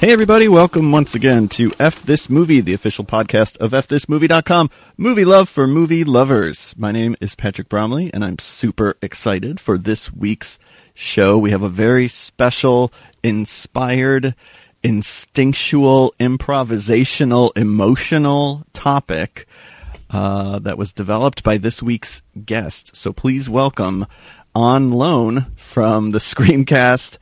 Hey everybody, welcome once again to F This Movie, the official podcast of FThisMovie.com. Movie love for movie lovers. My name is Patrick Bromley and I'm super excited for this week's show. We have a very special, inspired, instinctual, improvisational, emotional topic uh, that was developed by this week's guest. So please welcome on loan from the Screamcast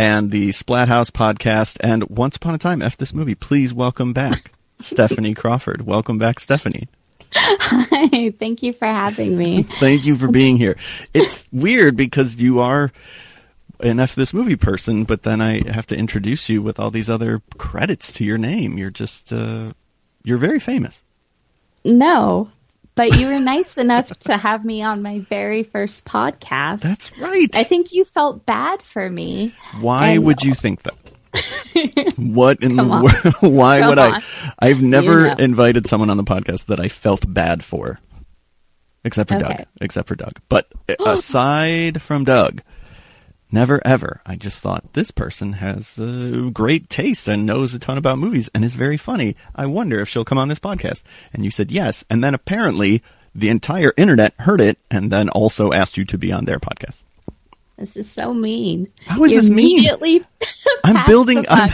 and the Splathouse podcast and Once Upon a Time, F This Movie. Please welcome back Stephanie Crawford. Welcome back, Stephanie. Hi, thank you for having me. Thank you for being here. It's weird because you are an F This Movie person, but then I have to introduce you with all these other credits to your name. You're just, uh, you're very famous. No, but you were nice enough to have me on my very first podcast. That's right. I think you felt bad for me. Why And- would you think that? what in the world? Why Come would I? on. I've never You know. invited someone on the podcast that I felt bad for, except for Doug. Except for Doug. But aside from Doug, never ever. I just thought this person has uh, great taste and knows a ton about movies and is very funny. I wonder if she'll come on this podcast. And you said yes. And then apparently the entire internet heard it and then also asked you to be on their podcast. This is so mean. How is you this mean? Immediately I'm building. up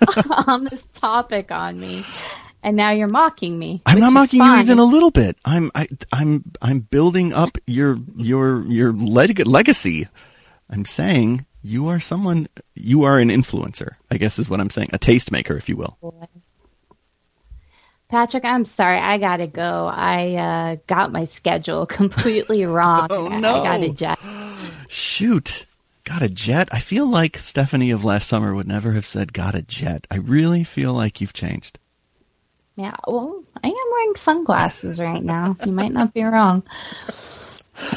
on this topic on me, and now you're mocking me. I'm not mocking you even a little bit. I'm I, I'm I'm building up your your your leg- legacy. I'm saying you are someone. You are an influencer. I guess is what I'm saying. A tastemaker, if you will. Patrick, I'm sorry. I gotta go. I uh, got my schedule completely wrong. Oh, I- no. I got a jet. Shoot, got a jet. I feel like Stephanie of last summer would never have said got a jet. I really feel like you've changed. Yeah, well, I am wearing sunglasses right now. You might not be wrong.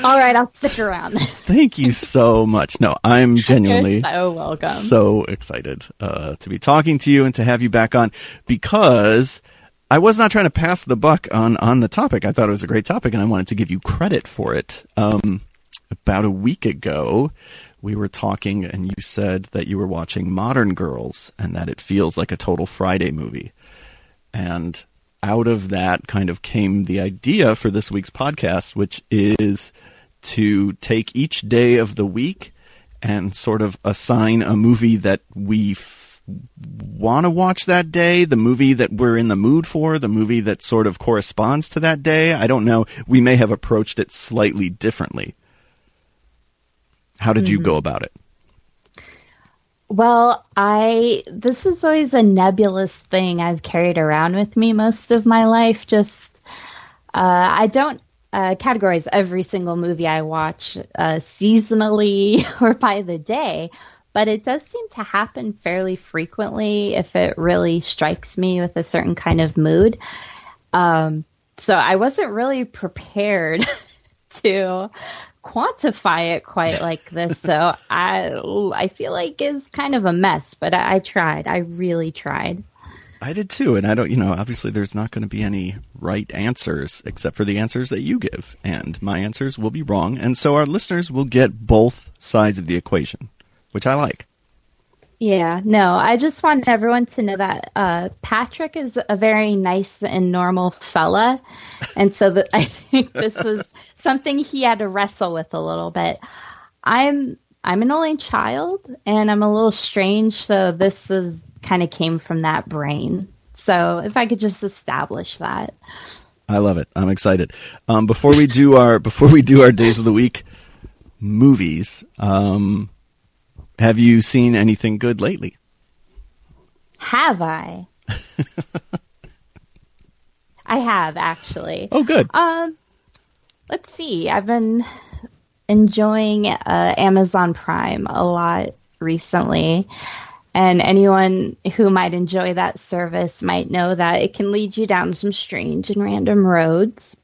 All right, I'll stick around. Thank you so much. No, I'm genuinely. You're so welcome. so excited uh, to be talking to you and to have you back on because I was not trying to pass the buck on on the topic. I thought it was a great topic and I wanted to give you credit for it. Um, about a week ago, we were talking and you said that you were watching Modern Girls and that it feels like a total Friday movie. And out of that kind of came the idea for this week's podcast, which is to take each day of the week and sort of assign a movie that we f- want to watch that day, the movie that we're in the mood for, the movie that sort of corresponds to that day. I don't know. We may have approached it slightly differently. How did you mm-hmm. go about it? Well, I this is always a nebulous thing I've carried around with me most of my life. Just uh, I don't uh, categorize every single movie I watch uh, seasonally or by the day, but it does seem to happen fairly frequently if it really strikes me with a certain kind of mood. Um, so I wasn't really prepared to quantify it quite like this. So I I feel like it's kind of a mess, but I, I tried. I really tried. I did too, and I don't, you know, obviously there's not going to be any right answers except for the answers that you give, and my answers will be wrong, and so our listeners will get both sides of the equation, which I like. Yeah, no, I just want everyone to know that uh, Patrick is a very nice and normal fella, and so I think this was something he had to wrestle with a little bit. I'm I'm an only child, and I'm a little strange, so this is kind of came from that brain. So if I could just establish that. I love it. I'm excited. Um, before we do our before we do our days of the week movies, um, have you seen anything good lately? Have I? I have actually. Oh, good. Um, let's see. I've been enjoying uh, Amazon Prime a lot recently, and anyone who might enjoy that service might know that it can lead you down some strange and random roads.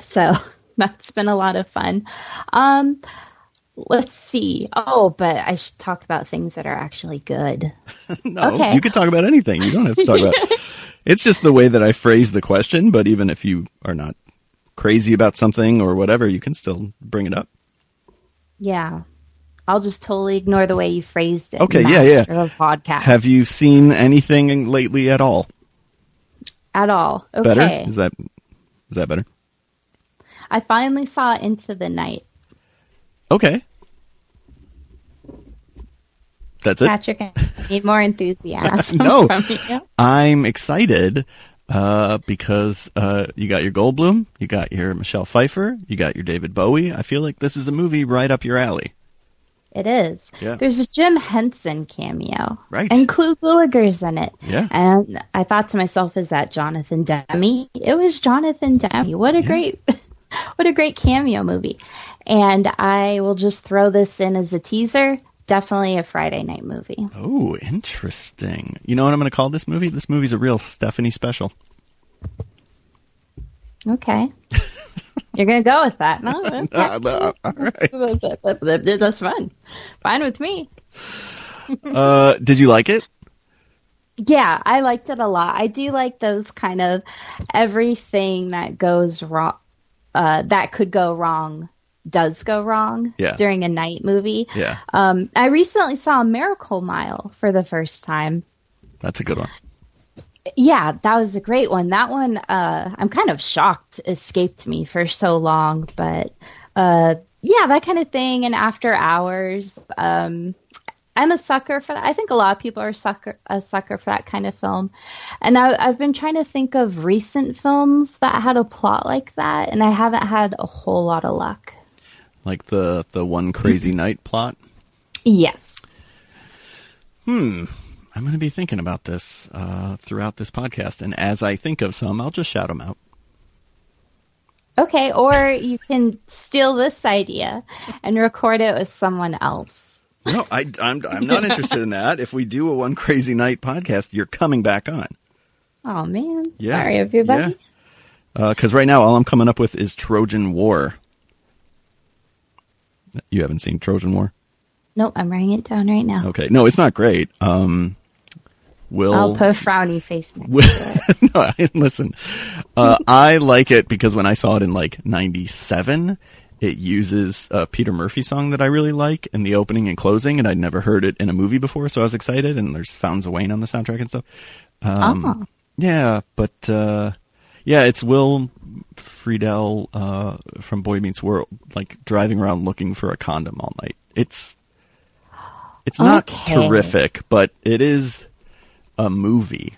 So that's been a lot of fun. Um, let's see. Oh, but I should talk about things that are actually good. No, okay. you can talk about anything. You don't have to talk about. It's just the way that I phrase the question. But even if you are not crazy about something or whatever, you can still bring it up. Yeah. I'll just totally ignore the way you phrased it. Okay, yeah, yeah. Of podcast Have you seen anything lately at all? at all. Okay. Better? Is that is that better? I finally saw Into the Night. Okay. That's it. Patrick, I need more enthusiasm No. I'm excited uh, because uh, you got your Goldblum, you got your Michelle Pfeiffer, you got your David Bowie. I feel like this is a movie right up your alley. It is. Yeah. There's a Jim Henson cameo. Right. And Clue Gulager's in it. Yeah. And I thought to myself, is that Jonathan Demme? It was Jonathan Demme. What a great what a great cameo movie. And I will just throw this in as a teaser. Definitely a Friday night movie. Oh, interesting. You know what I'm going to call this movie? This movie's a real Stephanie special. Okay. You're gonna go with that, no? Uh, all right. That's fun. Fine with me. Uh, did you like it? Yeah, I liked it a lot. I do like those kind of everything that goes wrong, uh, that could go wrong, does go wrong Yeah. during a night movie. Yeah, Um, I recently saw Miracle Mile for the first time. that's a good one. Yeah, that was a great one. That one, uh, I'm kind of shocked escaped me for so long, but uh, yeah, that kind of thing. And After Hours, um, I'm a sucker for that. I think a lot of people are sucker a sucker for that kind of film. And I, I've been trying to think of recent films that had a plot like that, and I haven't had a whole lot of luck. Like the the one crazy night plot. Yes. Hmm. I'm going to be thinking about this uh, throughout this podcast, and as I think of some, I'll just shout them out. Okay, or you can steal this idea and record it with someone else. No, I, I'm I'm not interested in that. If we do a one crazy night podcast, you're coming back on. Oh man, Yeah. sorry everybody. Because right now, all I'm coming up with is Trojan War. You haven't seen Trojan War? Nope, I'm writing it down right now. Okay, no, it's not great. Um, will I'll put a frowny face next Will- to it. no, I- listen. Uh, I like it because when I saw it in like '97, it uses a Peter Murphy song that I really like in the opening and closing, and I'd never heard it in a movie before, so I was excited. And there's Fountains of Wayne on the soundtrack and stuff. Um, Oh. Yeah, but uh, yeah, it's Will Friedle uh, from Boy Meets World, like driving around looking for a condom all night. It's it's not Okay. terrific, but it is a movie.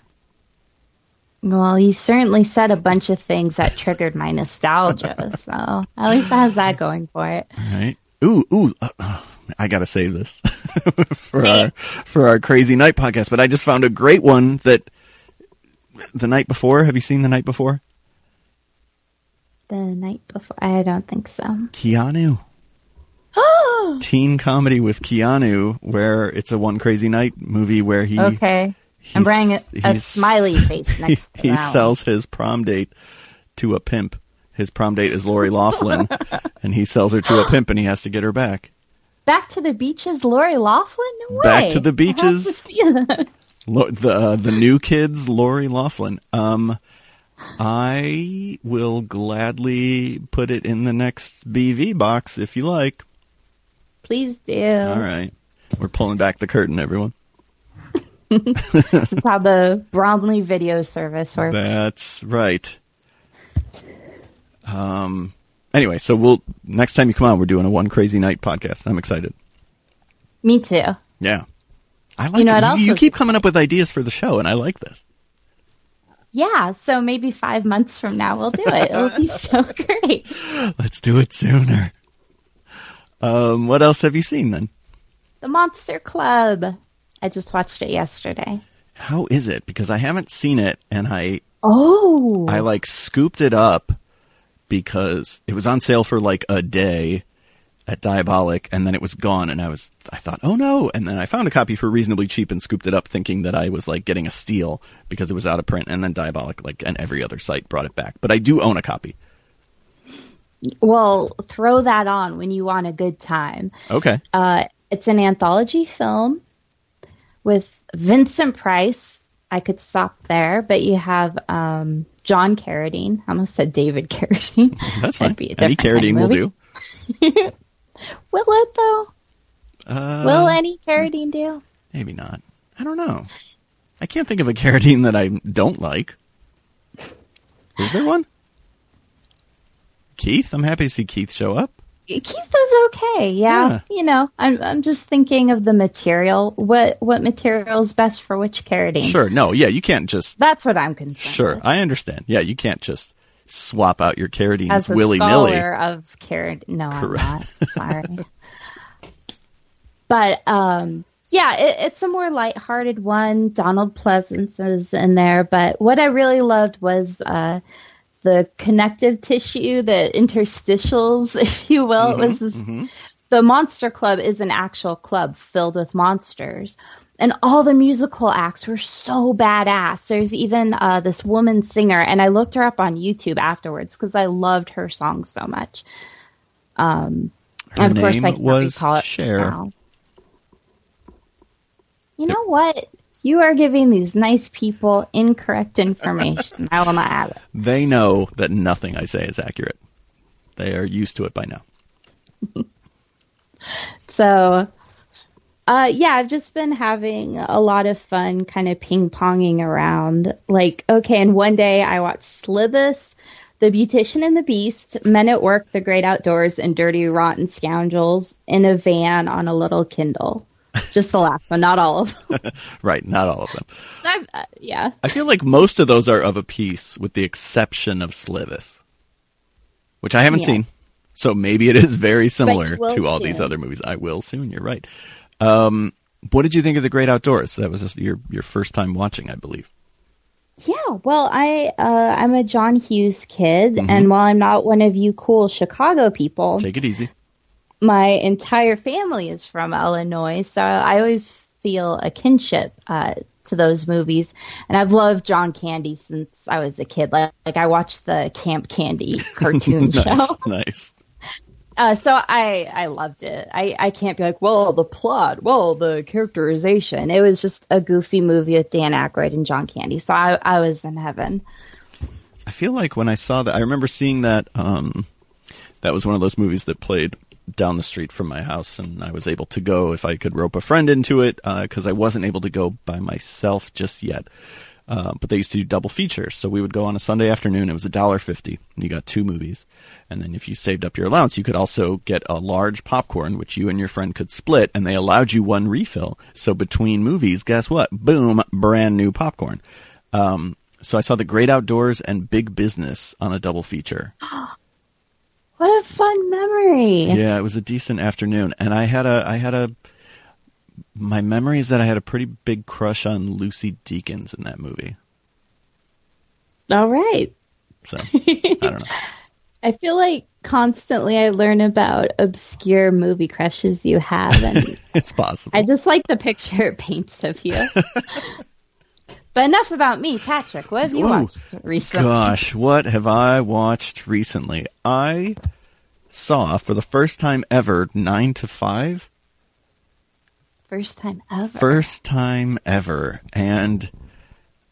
Well, you certainly said a bunch of things that triggered my nostalgia, so at least it has that going for it. Right. Ooh, ooh. Uh, uh, I gotta save this for our for our crazy night podcast. But I just found a great one that the night before. Have you seen the night before? The night before, I don't think so. Keanu. Teen comedy with Keanu, where it's a one crazy night movie where he Okay, I'm writing a, a smiley face next to he one. sells his prom date to a pimp. His prom date is Lori Loughlin, and he sells her to a pimp, and he has to get her back. Back to the beaches, Lori Loughlin. No way. Back to the beaches. to. Lo- the uh, the new kids, Lori Loughlin. Um, I will gladly put it in the next BV box if you like. Please do. All right, we're pulling back the curtain, everyone. This is how the Bromley video service works. That's right. Um. Anyway, so we'll next time you come on, we're doing a one crazy night podcast. I'm excited. Me too. Yeah, I like. You know what you, you keep coming up with ideas for the show, and I like this. Yeah, so maybe five months from now we'll do it. It'll be so great. Let's do it sooner. Um, what else have you seen then? The Monster Club. I just watched it yesterday. How is it? Because I haven't seen it, and I Oh, I like scooped it up because it was on sale for like a day at Diabolik, and then it was gone, and I was I thought, oh no, and then I found a copy for reasonably cheap and scooped it up, thinking that I was like getting a steal because it was out of print, and then Diabolik like and every other site brought it back, but I do own a copy. well, throw that on when you want a good time. Okay, Uh, it's an anthology film with Vincent Price. I could stop there, but you have um, John Carradine. I almost said David Carradine. that's fine. That'd be a Any Carradine will do. Will it though? Uh, Carradine do? Maybe not. I don't know. I can't think of a Carradine that I don't like. Is there one? Keith? I'm happy to see Keith show up. Keith is okay. Yeah. Yeah. You know, I'm I'm just thinking of the material. What what material is best for which Carradine? Sure. No, yeah, you can't just. That's what I'm concerned. Sure, with. I understand. Yeah, you can't just swap out your Carradines As a willy nilly. of Carradine, no, Correct. I'm not. Sorry. but um, yeah, it, it's a more lighthearted one. Donald Pleasence is in there, but what I really loved was uh, the connective tissue, the interstitials, if you will. Mm-hmm, it was this, the Monster Club is an actual club filled with monsters. And all the musical acts were so badass. There's even uh, this woman singer, and I looked her up on YouTube afterwards because I loved her song so much. Um, Her and of course, I can't recall it Cher. now. You know what? You are giving these nice people incorrect information. I will not have it. They know that nothing I say is accurate. They are used to it by now. So, uh, yeah, I've just been having a lot of fun kind of ping ponging around. Like, okay, and one day I watched Slithis, The Beautician and the Beast, Men at Work, The Great Outdoors, and Dirty Rotten Scoundrels in a van on a little Kindle. Just the last one, not all of them. Right, not all of them. Uh, yeah. I feel like most of those are of a piece, with the exception of Slithis, which I haven't Yes. seen. So maybe it is very similar to all these other movies. I will soon. You're right. Um, what did you think of The Great Outdoors? That was just your your first time watching, I believe. Yeah, well, I uh, I'm a John Hughes kid, Mm-hmm. and while I'm not one of you cool Chicago people, Take it easy. my entire family is from Illinois, so I always feel a kinship uh, to those movies. And I've loved John Candy since I was a kid. Like, like I watched the Camp Candy cartoon show. nice, nice. Uh, so I I loved it. I, I can't be like, well, the plot, well, the characterization. It was just a goofy movie with Dan Aykroyd and John Candy. So I I was in heaven. I feel like when I saw that, I remember seeing that. Um, that was one of those movies that played down the street from my house, and I was able to go if I could rope a friend into it because I wasn't able to go by myself just yet. Uh, but they used to do double features, so we would go on a Sunday afternoon. It was a dollar fifty. You got two movies, and then if you saved up your allowance, you could also get a large popcorn, which you and your friend could split, and they allowed you one refill. So between movies, guess what? Boom, brand new popcorn. Um, so I saw The Great Outdoors and Big Business on a double feature. What a fun memory. Yeah, it was a decent afternoon, and I had a I had a my memory is that I had a pretty big crush on Lucy Deakins in that movie. All right. So I don't know. I feel like constantly I learn about obscure movie crushes you have, and It's possible. I just like the picture it paints of you. but enough about me, Patrick. What have you Whoa. watched recently? Gosh, what have I watched recently? I saw for the first time ever Nine to Five. First time ever. First time ever, and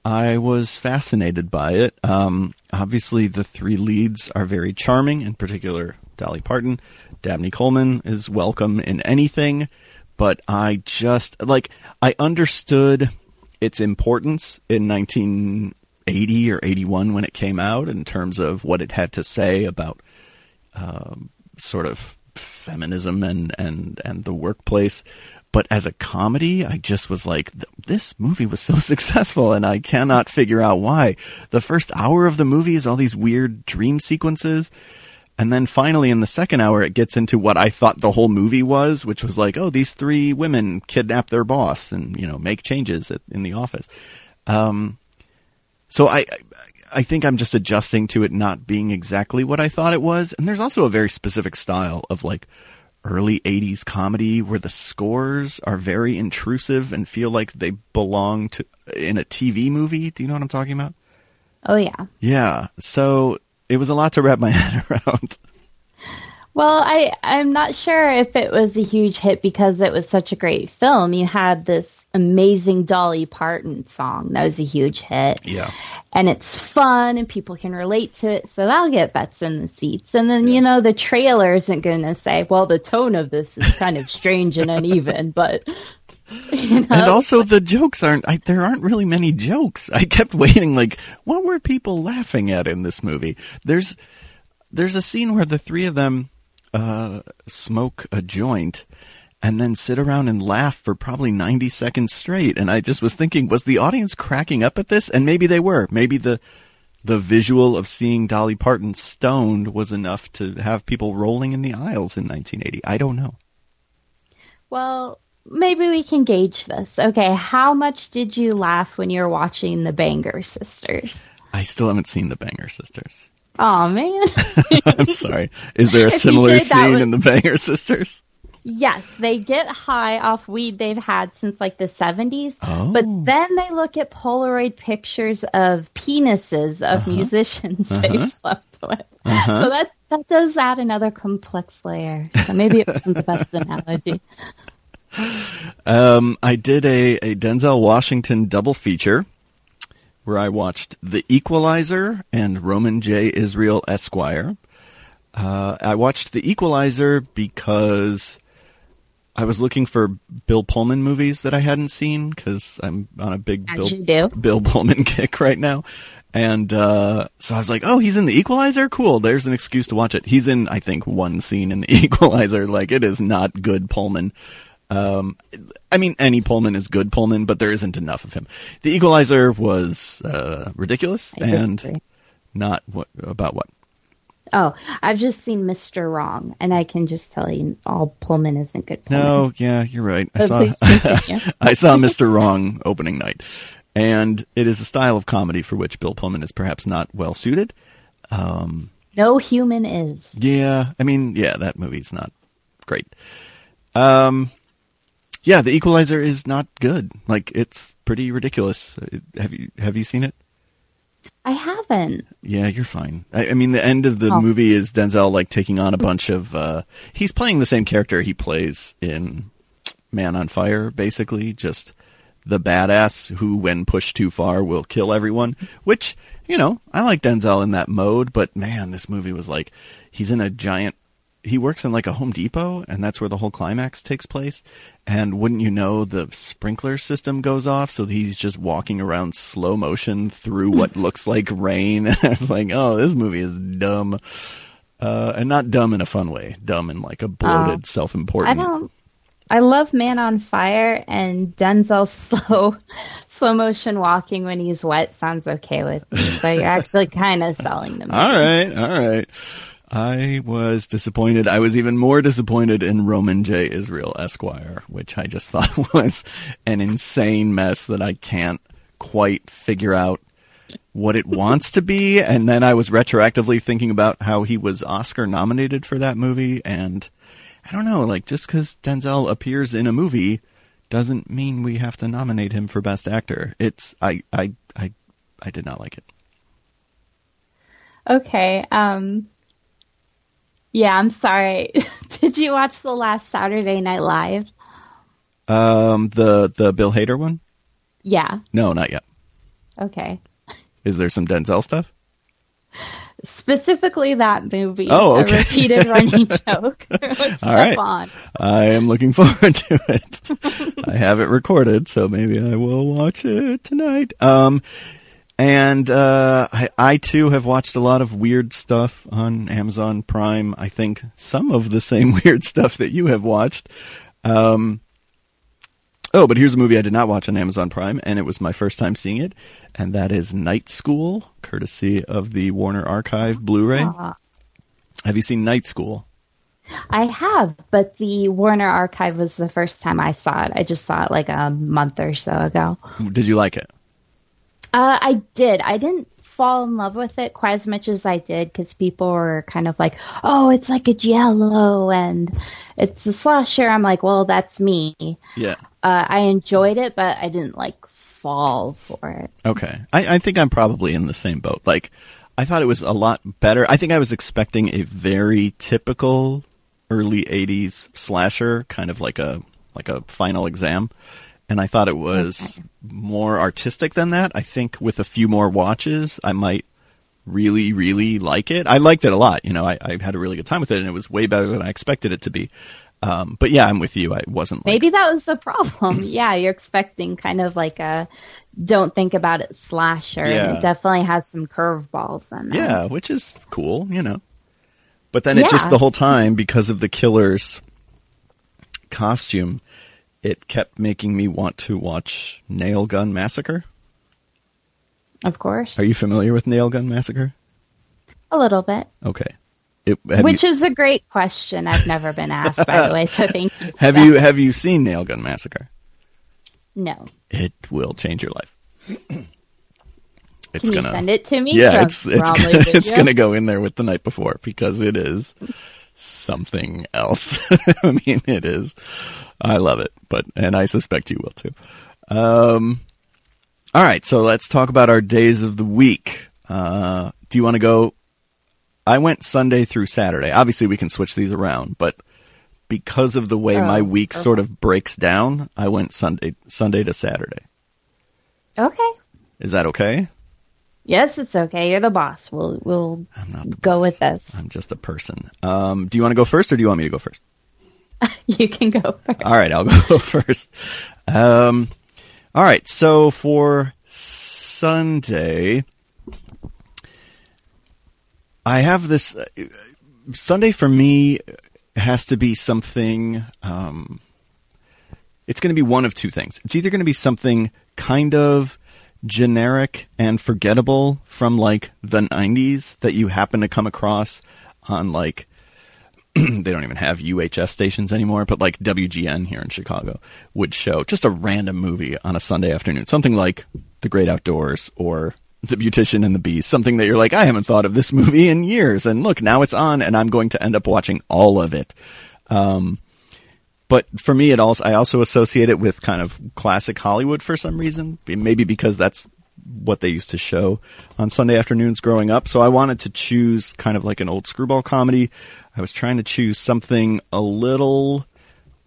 I was fascinated by it. Um, obviously, the three leads are very charming, in particular, Dolly Parton. Dabney Coleman is welcome in anything, but I just, like, I understood its importance in 1980 or 81 when it came out in terms of what it had to say about um, sort of feminism and, and, and the workplace. But as a comedy, I just was like, this movie was so successful, and I cannot figure out why. The first hour of the movie is all these weird dream sequences. And then finally, in the second hour, it gets into what I thought the whole movie was, which was like, oh, these three women kidnap their boss and, you know, make changes at, in the office. Um, so I, I I think I'm just adjusting to it not being exactly what I thought it was. And there's also a very specific style of like early 80s comedy where the scores are very intrusive and feel like they belong to in a TV movie. Do you know what I'm talking about? Oh yeah. Yeah. So it was a lot to wrap my head around. Well, I I'm not sure if it was a huge hit because it was such a great film. You had this amazing Dolly Parton song that was a huge hit. Yeah. and it's fun and people can relate to it so that'll get butts in the seats and then you know the trailer isn't going to say well the tone of this is kind of strange and uneven but You know? And also, the jokes aren't. I, there aren't really many jokes. I kept waiting. Like, what were people laughing at in this movie? There's, there's a scene where the three of them uh, smoke a joint, and then sit around and laugh for probably 90 seconds straight. And I just was thinking, was the audience cracking up at this? And maybe they were. Maybe the the visual of seeing Dolly Parton stoned was enough to have people rolling in the aisles in 1980. I don't know. Well, maybe we can gauge this. Okay, how much did you laugh when you were watching the Banger Sisters? I still haven't seen the Banger Sisters. Oh man. I'm sorry. Is there a similar did, scene would- in the Banger Sisters? Yes, they get high off weed they've had since like the 70s. Oh. But then they look at Polaroid pictures of penises of musicians they slept with. Uh-huh. So that that does add another complex layer. So maybe it wasn't the best analogy. Um, I did a, a Denzel Washington double feature where I watched The Equalizer and Roman J. Israel Esquire. Uh, I watched The Equalizer because I was looking for Bill Pullman movies that I hadn't seen because I'm on a big Bill. Bill Pullman kick right now. And uh, so I was like, oh, he's in The Equalizer? Cool. There's an excuse to watch it. He's in, I think, one scene in The Equalizer. Like, it is not good Pullman. Um, I mean, any Pullman is good Pullman, but there isn't enough of him. The Equalizer was uh, ridiculous and not what about what. Oh, I've just seen Mr. Wrong, and I can just tell you all Pullman isn't good Pullman. No, yeah, you're right. I But saw. I saw Mr. Wrong opening night, and it is a style of comedy for which Bill Pullman is perhaps not well suited. No human is. Yeah, I mean, yeah, that movie's not great. Um, yeah, The Equalizer is not good. Like, it's pretty ridiculous. Have you have you seen it? I haven't. Yeah, you're fine. I, I mean, the end of the Oh. movie is Denzel like taking on a bunch of. Uh, he's playing the same character he plays in Man on Fire, basically, just the badass who, when pushed too far, will kill everyone. Which you know, I like Denzel in that mode, but man, this movie was like he's in a giant. He works in like a Home Depot, and that's where the whole climax takes place. And wouldn't you know, the sprinkler system goes off, so he's just walking around slow motion through what looks like rain. And I was like, oh, this movie is dumb. Uh, and not dumb in a fun way, dumb in like a bloated, I self-important. I don't. I love Man on Fire and Denzel slow, slow motion walking when he's wet sounds okay with me. But you're actually kind of selling them. All right, all right. I was disappointed. I was even more disappointed in Roman J. Israel Esquire, which I just thought was an insane mess that I can't quite figure out what it wants to be. And then I was retroactively thinking about how he was Oscar nominated for that movie. And I don't know, like, just because Denzel appears in a movie doesn't mean we have to nominate him for Best Actor. It's, I, I, I, I did not like it. Okay. Um. Yeah, I'm sorry. Did you watch the last Saturday Night Live? Um, the, the Bill Hader one? Yeah. No, not yet. Okay. Is there some Denzel stuff? Specifically that movie. Oh, okay. A repeated running joke. All right. Stefon. I am looking forward to it. I have it recorded, so maybe I will watch it tonight. Um, and uh, I, I too have watched a lot of weird stuff on Amazon Prime. I think some of the same weird stuff that you have watched. Um, oh, but here's a movie I did not watch on Amazon Prime, and it was my first time seeing it, and that is Night School, courtesy of the Warner Archive Blu-ray. Ah. Have you seen Night School? I have, but the Warner Archive was the first time I saw it. I just saw it like a month or so ago. Did you like it? Uh, I did. I didn't fall in love with it quite as much as I did because people were kind of like, "Oh, it's like a giallo and it's a slasher." I'm like, "Well, that's me." Yeah. Uh, I enjoyed it, but I didn't like fall for it. Okay. I, I think I'm probably in the same boat. Like, I thought it was a lot better. I think I was expecting a very typical early 80s slasher, kind of like a like a final exam. And I thought it was more artistic than that. I think with a few more watches, I might really, really like it. I liked it a lot. You know, I, I had a really good time with it, and it was way better than I expected it to be. Um, but yeah, I'm with you. I wasn't. Like, Maybe that was the problem. yeah, you're expecting kind of like a don't think about it slasher, Yeah. and it definitely has some curveballs in there. Yeah, which is cool, you know. But then it just the whole time because of the killer's costume, it kept making me want to watch Nail Gun Massacre. of course. Are you familiar with Nail Gun Massacre? a little bit? Okay. It, Which you, is a great question. I've never been asked, by the way. So thank you. have that. you have you seen Nail Gun Massacre? No. It will change your life. It's Can you gonna send it to me? yeah, it's it's gonna, it's gonna go in there with the night before because it is something else. I mean, it is. I love it, but and I suspect you will too. Um, all right, so let's talk about our days of the week. Uh, do you want to go? I went Sunday through Saturday. Obviously, we can switch these around, but because of the way Oh, my week okay. sort of breaks down, I went Sunday Sunday to Saturday. Okay. Is that okay? Yes, it's okay. You're the boss. We'll we'll I'm not. The, go with this. I'm just a person. Um, do you want to go first, or do you want me to go first? You can go first. All right, I'll go first. Um, all right, so for Sunday, I have this. Uh, Sunday for me has to be something. Um, it's going to be one of two things. It's either going to be something kind of generic and forgettable from like the 90s that you happen to come across on like they don't even have UHF stations anymore, but like WGN here in Chicago would show just a random movie on a Sunday afternoon, something like The Great Outdoors or The Beautician and the Beast, something that you're like, I haven't thought of this movie in years, and look, now it's on, and I'm going to end up watching all of it. Um, but for me, it also I also associate it with kind of classic Hollywood for some reason, maybe because that's what they used to show on Sunday afternoons growing up. So I wanted to choose kind of like an old screwball comedy. I was trying to choose something a little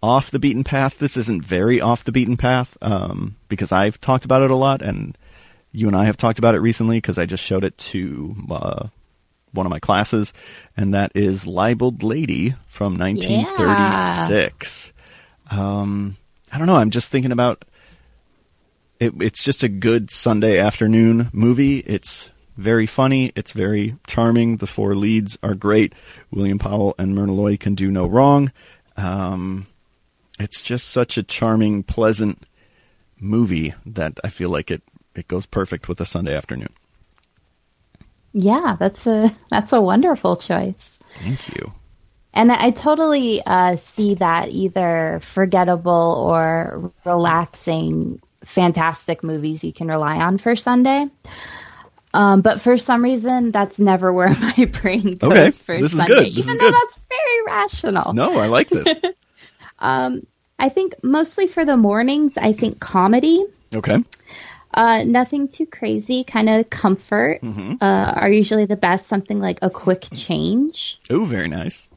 off the beaten path. This isn't very off the beaten path um, because I've talked about it a lot, and you and I have talked about it recently because I just showed it to uh, one of my classes, and that is Libeled Lady from 1936. Um, I don't know. I'm just thinking about it, it's just a good Sunday afternoon movie. It's very funny. It's very charming. The four leads are great. William Powell and Myrna Loy can do no wrong. Um, it's just such a charming, pleasant movie that I feel like it, it goes perfect with a Sunday afternoon. Yeah, that's a that's a wonderful choice. Thank you. And I totally uh, see that either forgettable or relaxing, fantastic movies you can rely on for Sunday. Um, but for some reason, that's never where my brain goes Okay, for this is Sunday, even though good. that's very rational. No, I like this. I think mostly for the mornings, I think comedy. Okay. Uh, nothing too crazy, kind of comfort Mm-hmm. uh, are usually the best. Something like a quick change. Oh, very nice.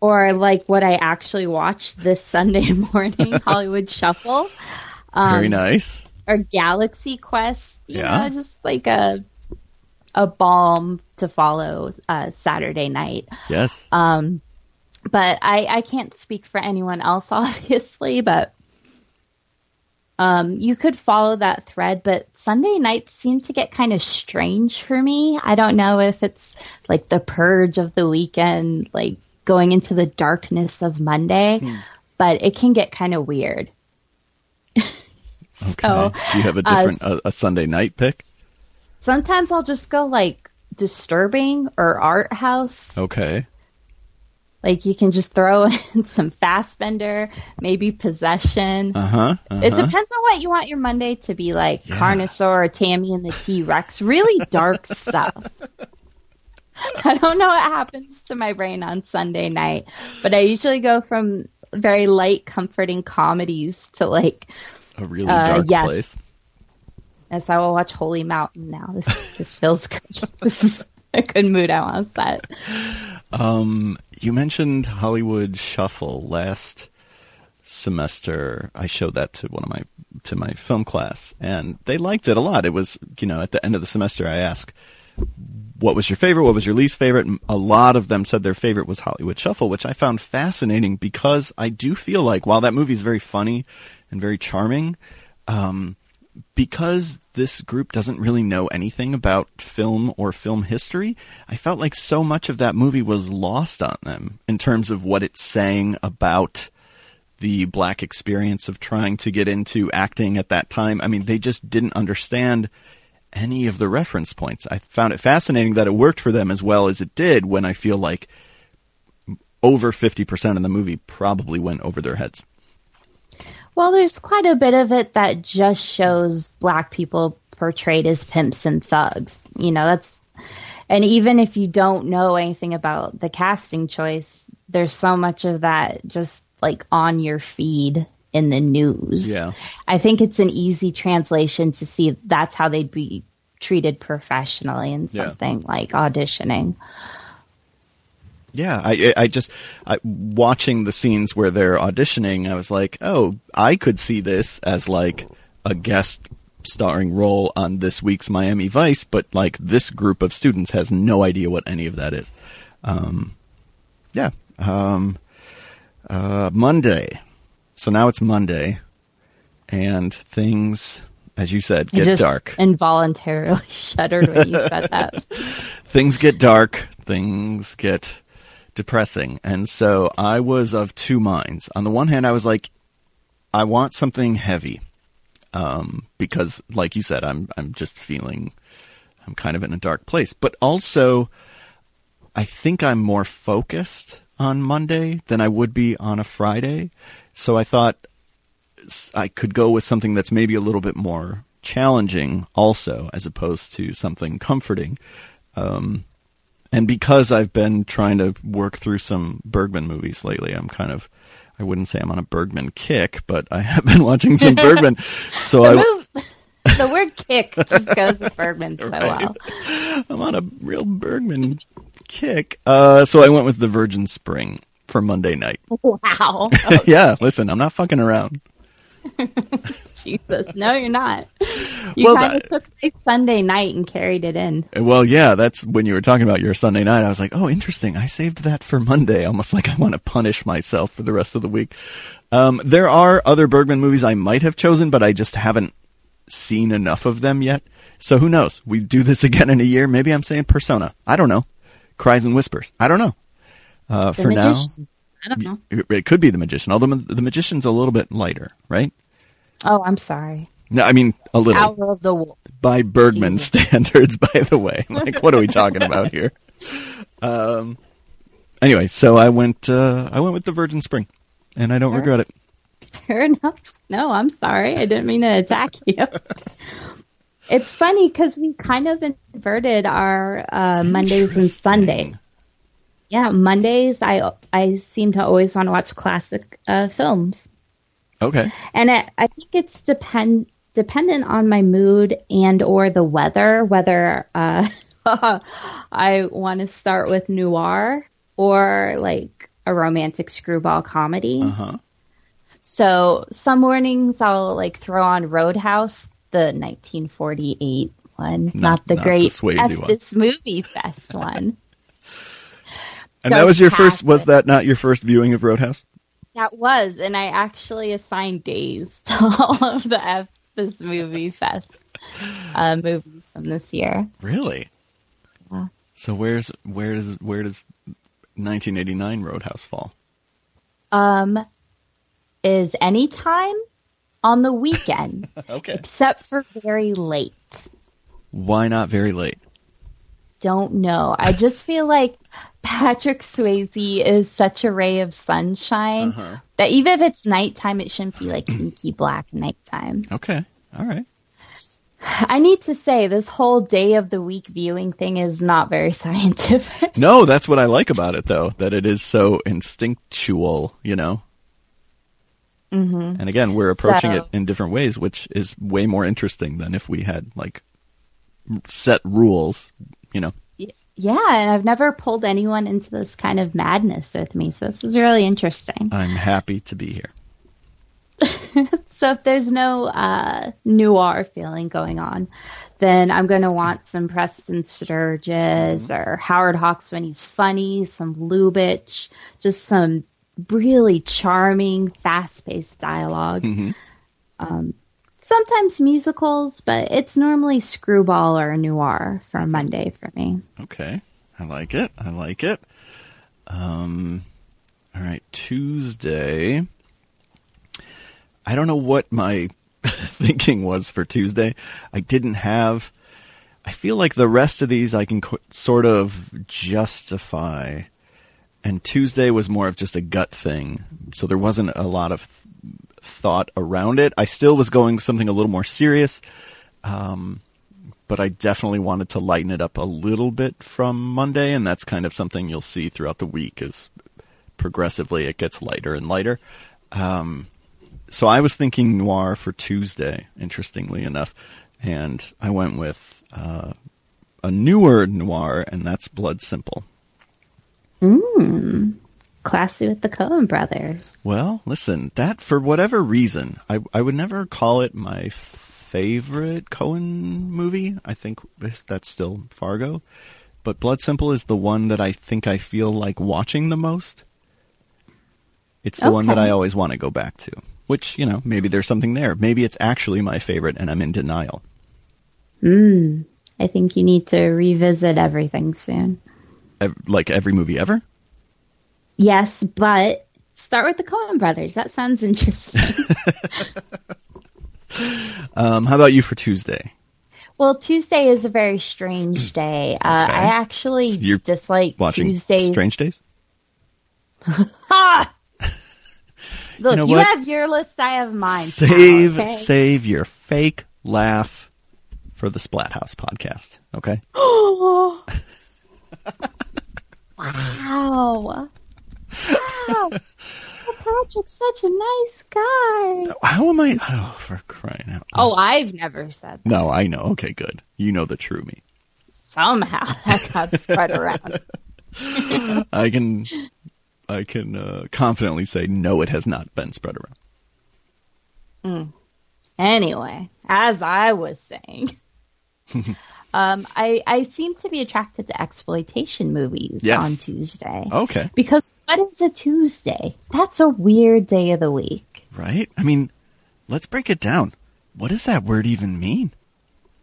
Or like what I actually watched this Sunday morning, Hollywood Shuffle very nice. or Galaxy Quest. You Yeah. know, just like a a balm to follow uh, Saturday night. Yes. Um, but I I can't speak for anyone else, obviously, but. Um, you could follow that thread, but Sunday nights seem to get kind of strange for me. I don't know if it's like the purge of the weekend, like going into the darkness of Monday, but it can get kind of weird. Okay. Do you have a uh, different a, a Sunday night pick? sometimes I'll just go like disturbing or art house. Okay. Like you can just throw in some Fassbender, maybe possession. Uh huh. It depends on what you want your Monday to be like. Yeah. Carnosaur or Tammy and the T Rex. Really dark stuff. I don't know what happens to my brain on Sunday night, but I usually go from very light, comforting comedies to like, A really Uh, dark yes. place. as I will watch Holy Mountain now. This this feels good. This is a good mood I want to set. Um, you mentioned Hollywood Shuffle last semester. I showed that to one of my to my film class, and they liked it a lot. It was, you know, at the end of the semester, I asked, what was your favorite? What was your least favorite? A lot of them said their favorite was Hollywood Shuffle, which I found fascinating because I do feel like while that movie is very funny and very charming, um, because this group doesn't really know anything about film or film history, I felt like so much of that movie was lost on them in terms of what it's saying about the black experience of trying to get into acting at that time. I mean, they just didn't understand any of the reference points. I found it fascinating that it worked for them as well as it did when I feel like over 50% of the movie probably went over their heads. Well, there's quite a bit of it that just shows black people portrayed as pimps and thugs. You know, that's, and even if you don't know anything about the casting choice, there's so much of that just like on your feed in the news. Yeah. I think it's an easy translation to see that's how they'd be treated professionally in Yeah. something like auditioning. Yeah, I I just I, watching the scenes where they're auditioning, I was like, oh, I could see this as like a guest starring role on this week's Miami Vice, but like this group of students has no idea what any of that is. Um, yeah. Um, uh, Monday. So now it's Monday, and things, as you said, I get just dark. involuntarily shuddered when you said that. things get dark, things get depressing. And so I was of two minds. On the one hand, I was like, I want something heavy. Um, because like you said, I'm, I'm just feeling, I'm kind of in a dark place, but also I think I'm more focused on Monday than I would be on a Friday. So I thought I could go with something that's maybe a little bit more challenging also as opposed to something comforting. Um, and because I've been trying to work through some Bergman movies lately, I'm kind of I wouldn't say I'm on a Bergman kick, but I have been watching some Bergman. So The, I, move, the word kick just goes with Bergman so Right. well. I'm on a real Bergman kick. Uh, so I went with The Virgin Spring for Monday night. Wow. yeah, listen, I'm not fucking around. Jesus. No, you're not. You Well, kind of took my Sunday night and carried it in. Well, yeah, that's when you were talking about your Sunday night. I was like, oh, interesting. I saved that for Monday, almost like I want to punish myself for the rest of the week. Um, there are other Bergman movies I might have chosen, but I just haven't seen enough of them yet. So who knows? We do this again in a year. Maybe I'm saying Persona. I don't know. Cries and Whispers. I don't know. Uh, for now. I don't know. it could be The Magician, although the Magician's a little bit lighter, right? Oh, I'm sorry. No, I mean a little Hour of the Wolf. by Bergman Jesus. standards, by the way. Like, what are we talking about here? Um. Anyway, so I went. Uh, I went with the Virgin Spring, and I don't regret it. Fair enough. No, I'm sorry. I didn't mean to attack you. it's funny because we kind of inverted our uh, Mondays and Sundays. Yeah, Mondays I I seem to always want to watch classic uh, films, Okay. and it, I think it's depend dependent on my mood and or the weather whether uh, I want to start with noir or like a romantic screwball comedy. Uh huh. So some mornings I'll like throw on Roadhouse, the 1948 one, not, the not the great Swayze F this movie fest one. And that was your first. Was that not your first viewing of Roadhouse? That was, and I actually assigned days to all of the F this movie fest uh, movies from this year. Really? Yeah. So where's where does where does 1989 Roadhouse fall? Um, is anytime on the weekend, Okay. except for very late. Why not very late? Don't know. I just feel like Patrick Swayze is such a ray of sunshine Uh-huh. that even if it's nighttime, it shouldn't be like inky black nighttime. Okay. All right. I need to say, this whole day of the week viewing thing is not very scientific. No, that's what I like about it, though, that it is so instinctual, you know? Mm-hmm. And again, we're approaching So- it in different ways, which is way more interesting than if we had, like, set rules, you know? yeah, and I've never pulled anyone into this kind of madness with me, so this is really interesting. I'm happy to be here. so if there's no uh, noir feeling going on, then I'm going to want some Preston Sturges or Howard Hawks when he's funny, some Lubitsch, just some really charming, fast-paced dialog Mhm. Um, sometimes musicals, but it's normally screwball or noir for Monday for me. Okay. I like it. I like it. Um, all right. Tuesday. I don't know what my thinking was for Tuesday. I didn't have. I feel like the rest of these I can sort of justify. And Tuesday was more of just a gut thing. So there wasn't a lot of thought around it. I still was going something a little more serious. Um, but I definitely wanted to lighten it up a little bit from Monday, and that's kind of something you'll see throughout the week as progressively it gets lighter and lighter. Um, so I was thinking noir for Tuesday, interestingly enough, and I went with uh, a newer noir, and that's Blood Simple. Mmm. Classy with the Coen brothers. Well, listen, that for whatever reason, I I would never call it my favorite Coen movie. I think that's still Fargo, but Blood Simple is the one that I think I feel like watching the most. It's the one that I always want to go back to. Which you know, maybe there's something there. Maybe it's actually my favorite, and I'm in denial. Mmm. I think you need to revisit everything soon. Like every movie ever. Yes, but start with the Coen brothers. That sounds interesting. Um, how about you for Tuesday? well, Tuesday is a very strange day. Uh, Okay. I actually So you're dislike Watching Tuesdays. Strange Days. Ha! Look, know you, have your list, I have mine. pal, Save okay? save your fake laugh for the Splat House podcast. Okay. Wow. Wow. Oh, Patrick's such a nice guy. How am I? Oh, for crying out! Oh, I've never said that. no, I know. Okay, good. You know the true me. Somehow that got spread around. I can, I can uh, confidently say no. It has not been spread around. Mm. Anyway, as I was saying, um, I, I seem to be attracted to exploitation movies Yes. on Tuesday. Okay, Because what is a Tuesday? That's a weird day of the week. right. I mean, let's break it down. What does that word even mean?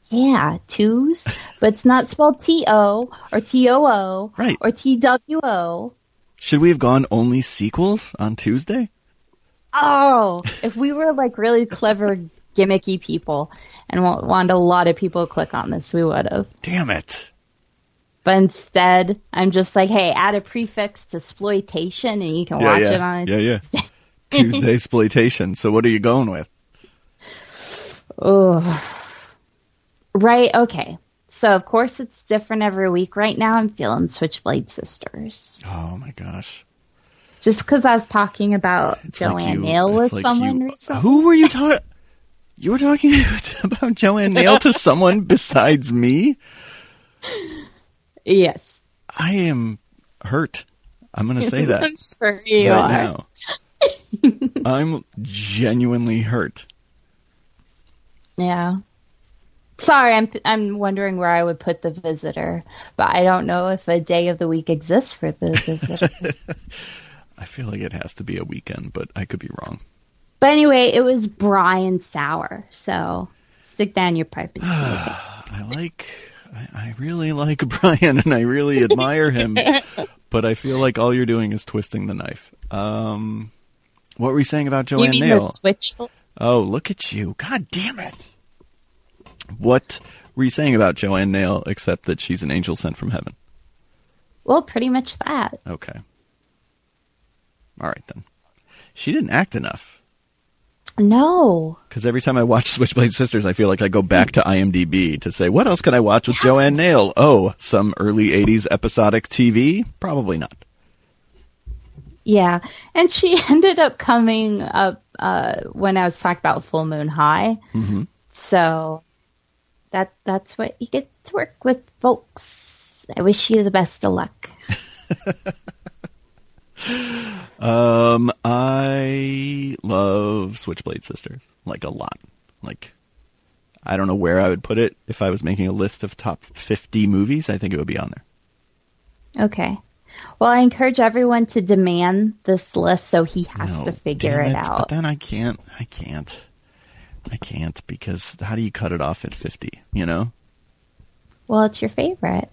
Yeah, twos, but it's not spelled T O or T O O Right. or T W O. Should we have gone only sequels on Tuesday? Oh, if we were like really clever, gimmicky people and wa- wanted a lot of people to click on this, we would have. Damn it! But instead, I'm just like, hey, add a prefix to exploitation and you can Yeah, watch yeah. it on Yeah, yeah. Tuesday. Tuesday exploitation. So what are you going with? Oh. Right, okay. So, of course, it's different every week. Right now, I'm feeling Switchblade Sisters. Oh my gosh! Just because I was talking about It's like Joanne you- Nail with like someone you- recently. Who were you talking? You were talking about Joanne Nail to someone besides me. Yes. I am hurt. I'm going to say that I'm sure you right are. now. I'm genuinely hurt. Yeah. Sorry, I'm I'm wondering where I would put the visitor, but I don't know if a day of the week exists for the visitor. I feel like it has to be a weekend, but I could be wrong. But anyway, it was Brian Saur, so stick down your pipe. I like, I, I really like Brian and I really admire him, but I feel like all you're doing is twisting the knife. Um, what were you saying about Joanne Nail? Oh, look at you. God damn it. What were you saying about Joanne Nail except that she's an angel sent from heaven? Well, pretty much that. Okay. All right then. She didn't act enough. No. Because every time I watch Switchblade Sisters, I feel like I go back to IMDb to say, what else can I watch with Joanne Nail? Oh, some early 80s episodic TV? Probably not. Yeah, and she ended up coming up uh, when I was talking about Full Moon High. hmm So that that's what you get to work with, folks. I wish you the best of luck. Um, I love Switchblade Sisters like a lot. Like, I don't know where I would put it if I was making a list of top fifty movies. I think it would be on there. Okay. Well, I encourage everyone to demand this list so he has No, to figure damn it, out. But then I can't. I can't. I can't because how do you cut it off at fifty? You know. Well, it's your favorite.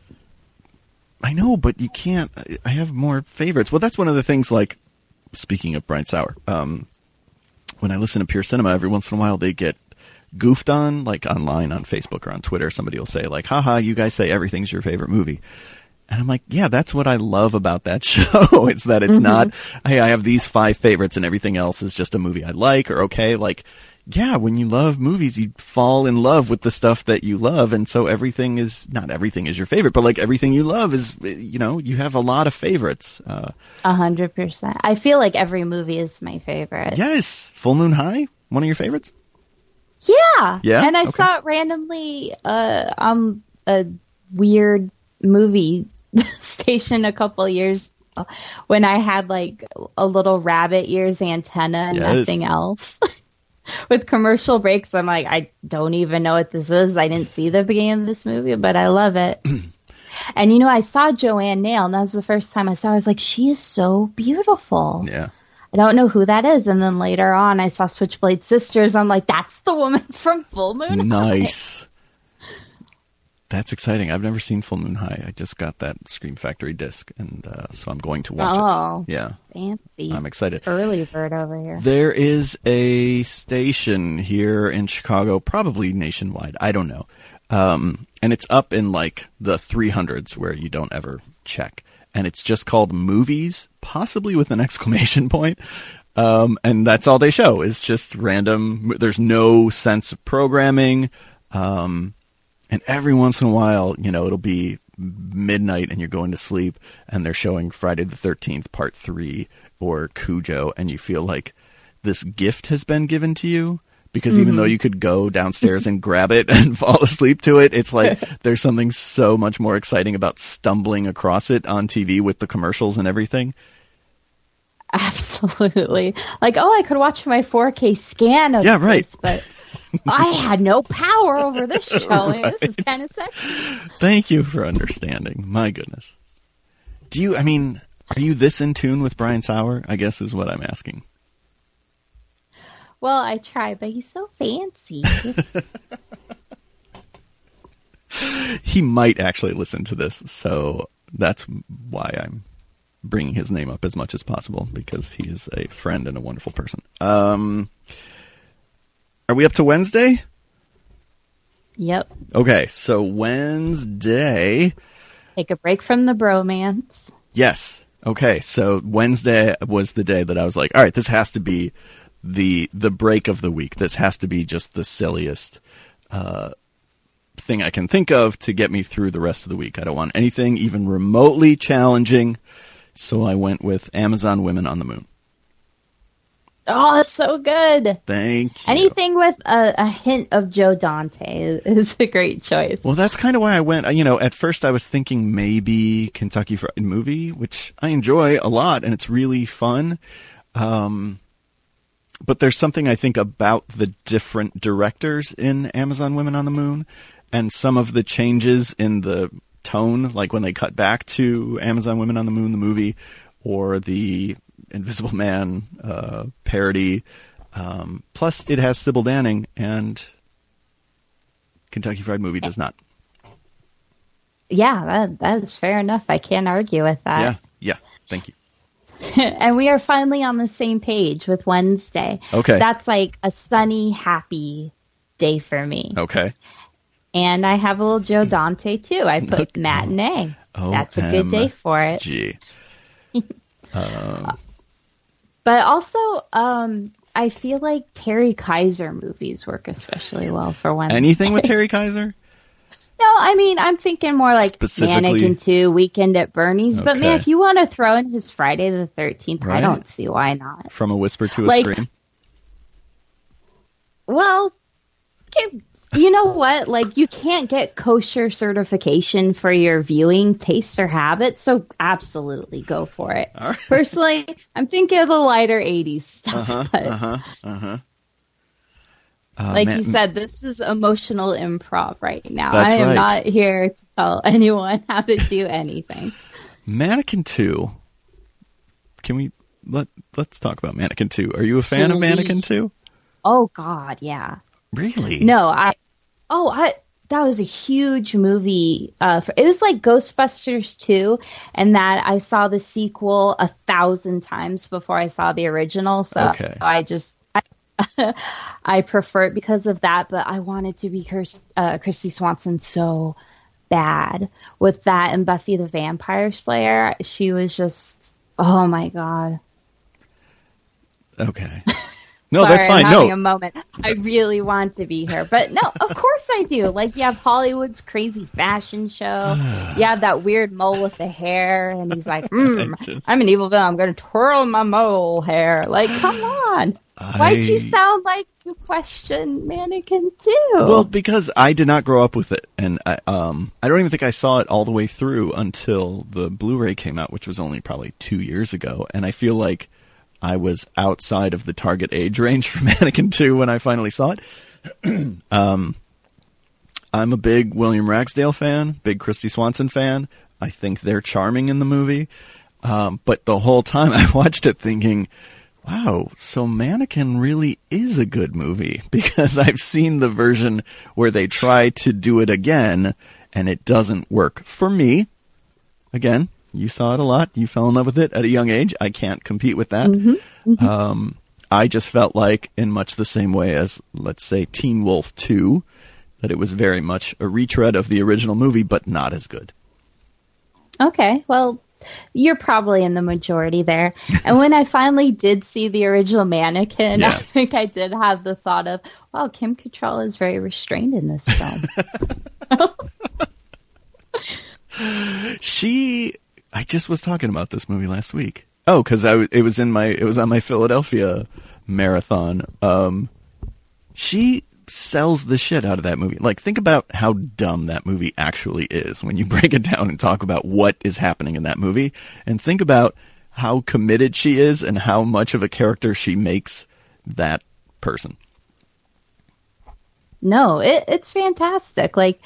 I know, but you can't. I- have more favorites. Well, that's one of the things. Like speaking of Brian Saur, um, when I listen to Pure Cinema, every once in a while they get goofed on, like online on Facebook or on Twitter. Somebody will say like, "Haha, you guys say everything's your favorite movie." And I'm like, yeah, that's what I love about that show. it's that it's not, hey, I have these five favorites and everything else is just a movie I like or okay. Like, yeah, when you love movies, you fall in love with the stuff that you love. And so everything is, not everything is your favorite, but like everything you love is, you know, you have a lot of favorites. Uh, A hundred percent. I feel like every movie is my favorite. yes. Full Moon High, one of your favorites? Yeah. Yeah? And I Okay. saw it randomly uh, on a weird movie station a couple years ago when I had like a little rabbit ears antenna and Yes. nothing else. With commercial breaks, I'm like, I don't even know what this is. I didn't see the beginning of this movie, but I love it. and you know, I saw Joanne Nail, and that was the first time I saw her. I was like, she is so beautiful. Yeah. I don't know who that is. And then later on, I saw Switchblade Sisters. I'm like, that's the woman from Full Moon. Nice. That's exciting. I've never seen Full Moon High. I just got that Scream Factory disc, and uh, so I'm going to watch Oh. it. Yeah, Fancy. I'm excited. Early bird over here. There is a station here in Chicago, probably nationwide. I don't know. Um, and it's up in like the 300s where you don't ever check. And it's just called Movies, possibly with an exclamation point. Um, and that's all they show is just random. There's no sense of programming. Um, and every once in a while, you know, it'll be midnight and you're going to sleep and they're showing Friday the 13th part 3 or Cujo and you feel like this gift has been given to you because even though mm-hmm. you could go downstairs and grab it and fall asleep to it, it's like there's something so much more exciting about stumbling across it on TV with the commercials and everything. Absolutely. Like, oh, I could watch my 4K scan of Yeah, right. this, but I had no power over this show. and This is kind of sexy. Thank you for understanding. My goodness. Do you, I mean, are you this in tune with Brian Saur? I guess is what I'm asking. Well, I try, but he's so fancy. he might actually listen to this, so that's why I'm bringing his name up as much as possible because he is a friend and a wonderful person. Um, are we up to Wednesday? yep. Okay, so Wednesday. Take a break from the bromance. Yes. Okay, so Wednesday was the day that I was like, all right, this has to be the the break of the week. This has to be just the silliest uh, thing I can think of to get me through the rest of the week. I don't want anything even remotely challenging. So I went with Amazon Women on the Moon. Oh, that's so good. Thank you. Anything with a, a hint of Joe Dante is, a great choice. Well, that's kind of why I went. You know, at first I was thinking maybe Kentucky Fried Movie, which I enjoy a lot, and it's really fun. Um, but there's something I think about the different directors in Amazon Women on the Moon, and some of the changes in the tone, like when they cut back to Amazon Women on the Moon, the movie, or the Invisible Man uh, parody. Um, plus, it has Sybil Danning, and Kentucky Fried Movie does not. yeah, that, that is fair enough. I can't argue with that. Yeah, yeah. Thank you. and we are finally on the same page with Wednesday. Okay. That's like a sunny, happy day for me. Okay. And I have a little Joe Dante too. I put Look- matinee. That's a good day for it. Gee. But also, um, I feel like Terry Kiser movies work especially well for one. Anything with Terry Kiser? No, I mean, I'm thinking more like Mannequin 2, Weekend at Bernie's. But man, if you want to throw in his Friday the 13th, Right. I don't see why not. From a whisper to a Like- scream? Well, give, you know what? Like, you can't get kosher certification for your viewing tastes or habits, so absolutely go for it. Right. Personally, I'm thinking of the lighter 80s stuff, Uh-huh, but uh-huh, uh-huh. Uh, like man- you said, this is emotional improv right now. I am right. not here to tell anyone how to do anything. Mannequin 2. Can we let let's talk about Mannequin 2. Are you a fan of. Mannequin 2? Oh, God, yeah. Really? No, I. Oh, I. That was a huge movie. Uh, for, it was like Ghostbusters 2, and that I saw the sequel a thousand times before I saw the original. So Okay. I just I, I prefer it because of that. But I wanted to be Kirst, uh, Kristy Swanson so bad with that and Buffy the Vampire Slayer. She was just oh my god. Okay. No, Sorry, that's fine. I'm having No. a moment. I really want to be here, but no, of course I do. Like you have Hollywood's crazy fashion show. you have that weird mole with the hair, and he's like, mm, just- "I'm an evil villain. I'm going to twirl my mole hair." Like, come on. Why'd you sound like you question Mannequin too? Well, because I did not grow up with it, and I, um, I don't even think I saw it all the way through until the Blu-ray came out, which was only probably two years ago. And I feel like I was outside of the target age range for Mannequin Two when I finally saw it. um, I'm a big William Ragsdale fan, big Kristy Swanson fan. I think they're charming in the movie, um, but the whole time I watched it thinking. Wow, so Mannequin really is a good movie because I've seen the version where they try to do it again and it doesn't work for me. Again, you saw it a lot. You fell in love with it at a young age. I can't compete with that. Um, I just felt like, in much the same way as, let's say, Teen Wolf 2, that it was very much a retread of the original movie, but not as good. Okay, well, you're probably in the majority there. And when I finally did see the original mannequin, Yeah. I think I did have the thought of, wow, Kim Cattrall is very restrained in this film. She, I just was talking about this movie last week. Oh, because I it was in my it was on my Philadelphia marathon. Um, she sells the shit out of that movie. Like, think about how dumb that movie actually is when you break it down and talk about what is happening in that movie, and think about how committed she is and how much of a character she makes that person. no, it, it's fantastic. Like,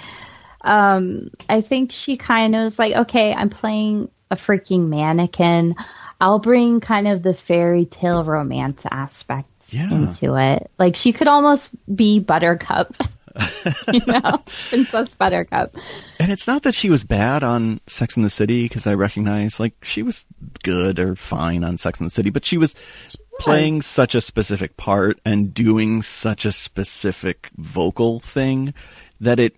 um, I think she kind of was like, okay, I'm playing a freaking mannequin. I'll bring kind of the fairy tale romance aspect Yeah. into it. Like, she could almost be Buttercup, you know, Princess Buttercup. And it's not that she was bad on Sex in the City because I recognize like she was good or fine on Sex in the City, but she was playing such a specific part and doing such a specific vocal thing that it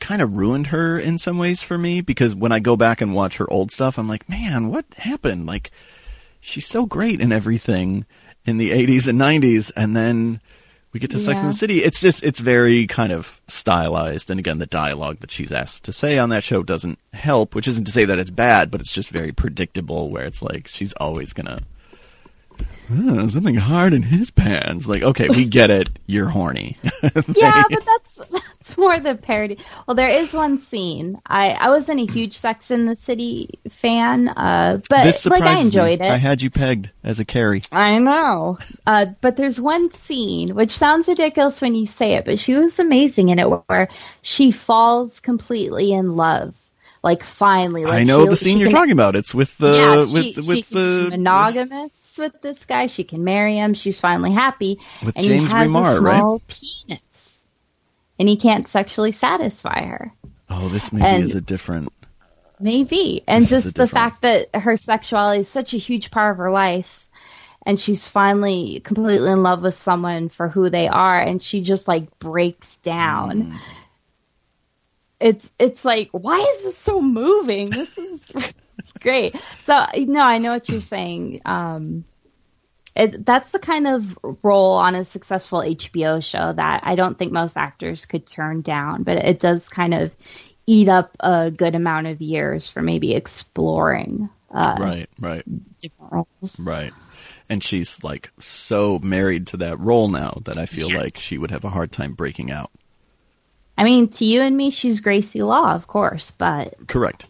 kind of ruined her in some ways for me because when I go back and watch her old stuff, I'm like, man, what happened? Like, she's so great in everything in the 80s and 90s, and then we get to Sex in the City. It's just, it's very kind of stylized. And again, the dialogue that she's asked to say on that show doesn't help, which isn't to say that it's bad, but it's just very predictable where it's like she's always gonna. "Ah, something hard in his pants. Like, okay, we get it. You're horny. yeah, but that's that's more the parody. Well, there is one scene. I I wasn't a huge Sex in the City fan, uh, but like I enjoyed me. it. I had you pegged as a Carrie. I know. Uh, but there's one scene which sounds ridiculous when you say it, but she was amazing in it where she falls completely in love. Like finally, like I know she- the scene you're can- talking about. It's with the yeah, she, with she with the monogamous with this guy. She can marry him. She's finally happy. With and James he has Remar, a right? small penis, and he can't sexually satisfy her. Oh, this maybe And- is a different. Maybe. And This just the different- fact that her sexuality is such a huge part of her life and she's finally completely in love with someone for who they are and she just like breaks down. Mm. It's it's like why is this so moving? This is great. So no, I know what you're saying. Um it, that's the kind of role on a successful HBO show that I don't think most actors could turn down, but it does kind of eat up a good amount of years for maybe exploring uh, Right, right, different roles. right. And she's like so married to that role now that I feel Yes. like she would have a hard time breaking out. I mean, to you and me, she's Gracie Law, of course, but Correct.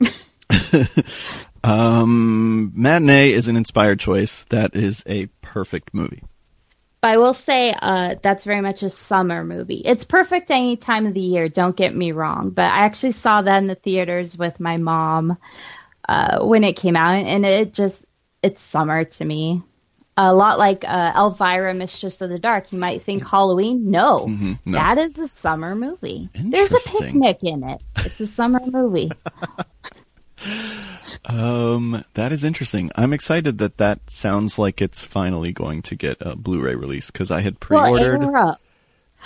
um, Matinee is an inspired choice. That is a perfect movie. But I will say uh, that's very much a summer movie. It's perfect any time of the year. Don't get me wrong, but I actually saw that in the theaters with my mom uh, when it came out, and it just it's summer to me. A lot like uh, Elvira, Mistress of the Dark. You might think Halloween. No, Mhm, no. that is a summer movie. There's a picnic in it. It's a summer movie. Um, that is interesting. I'm excited that that sounds like it's finally going to get a Blu-ray release because I had pre-ordered.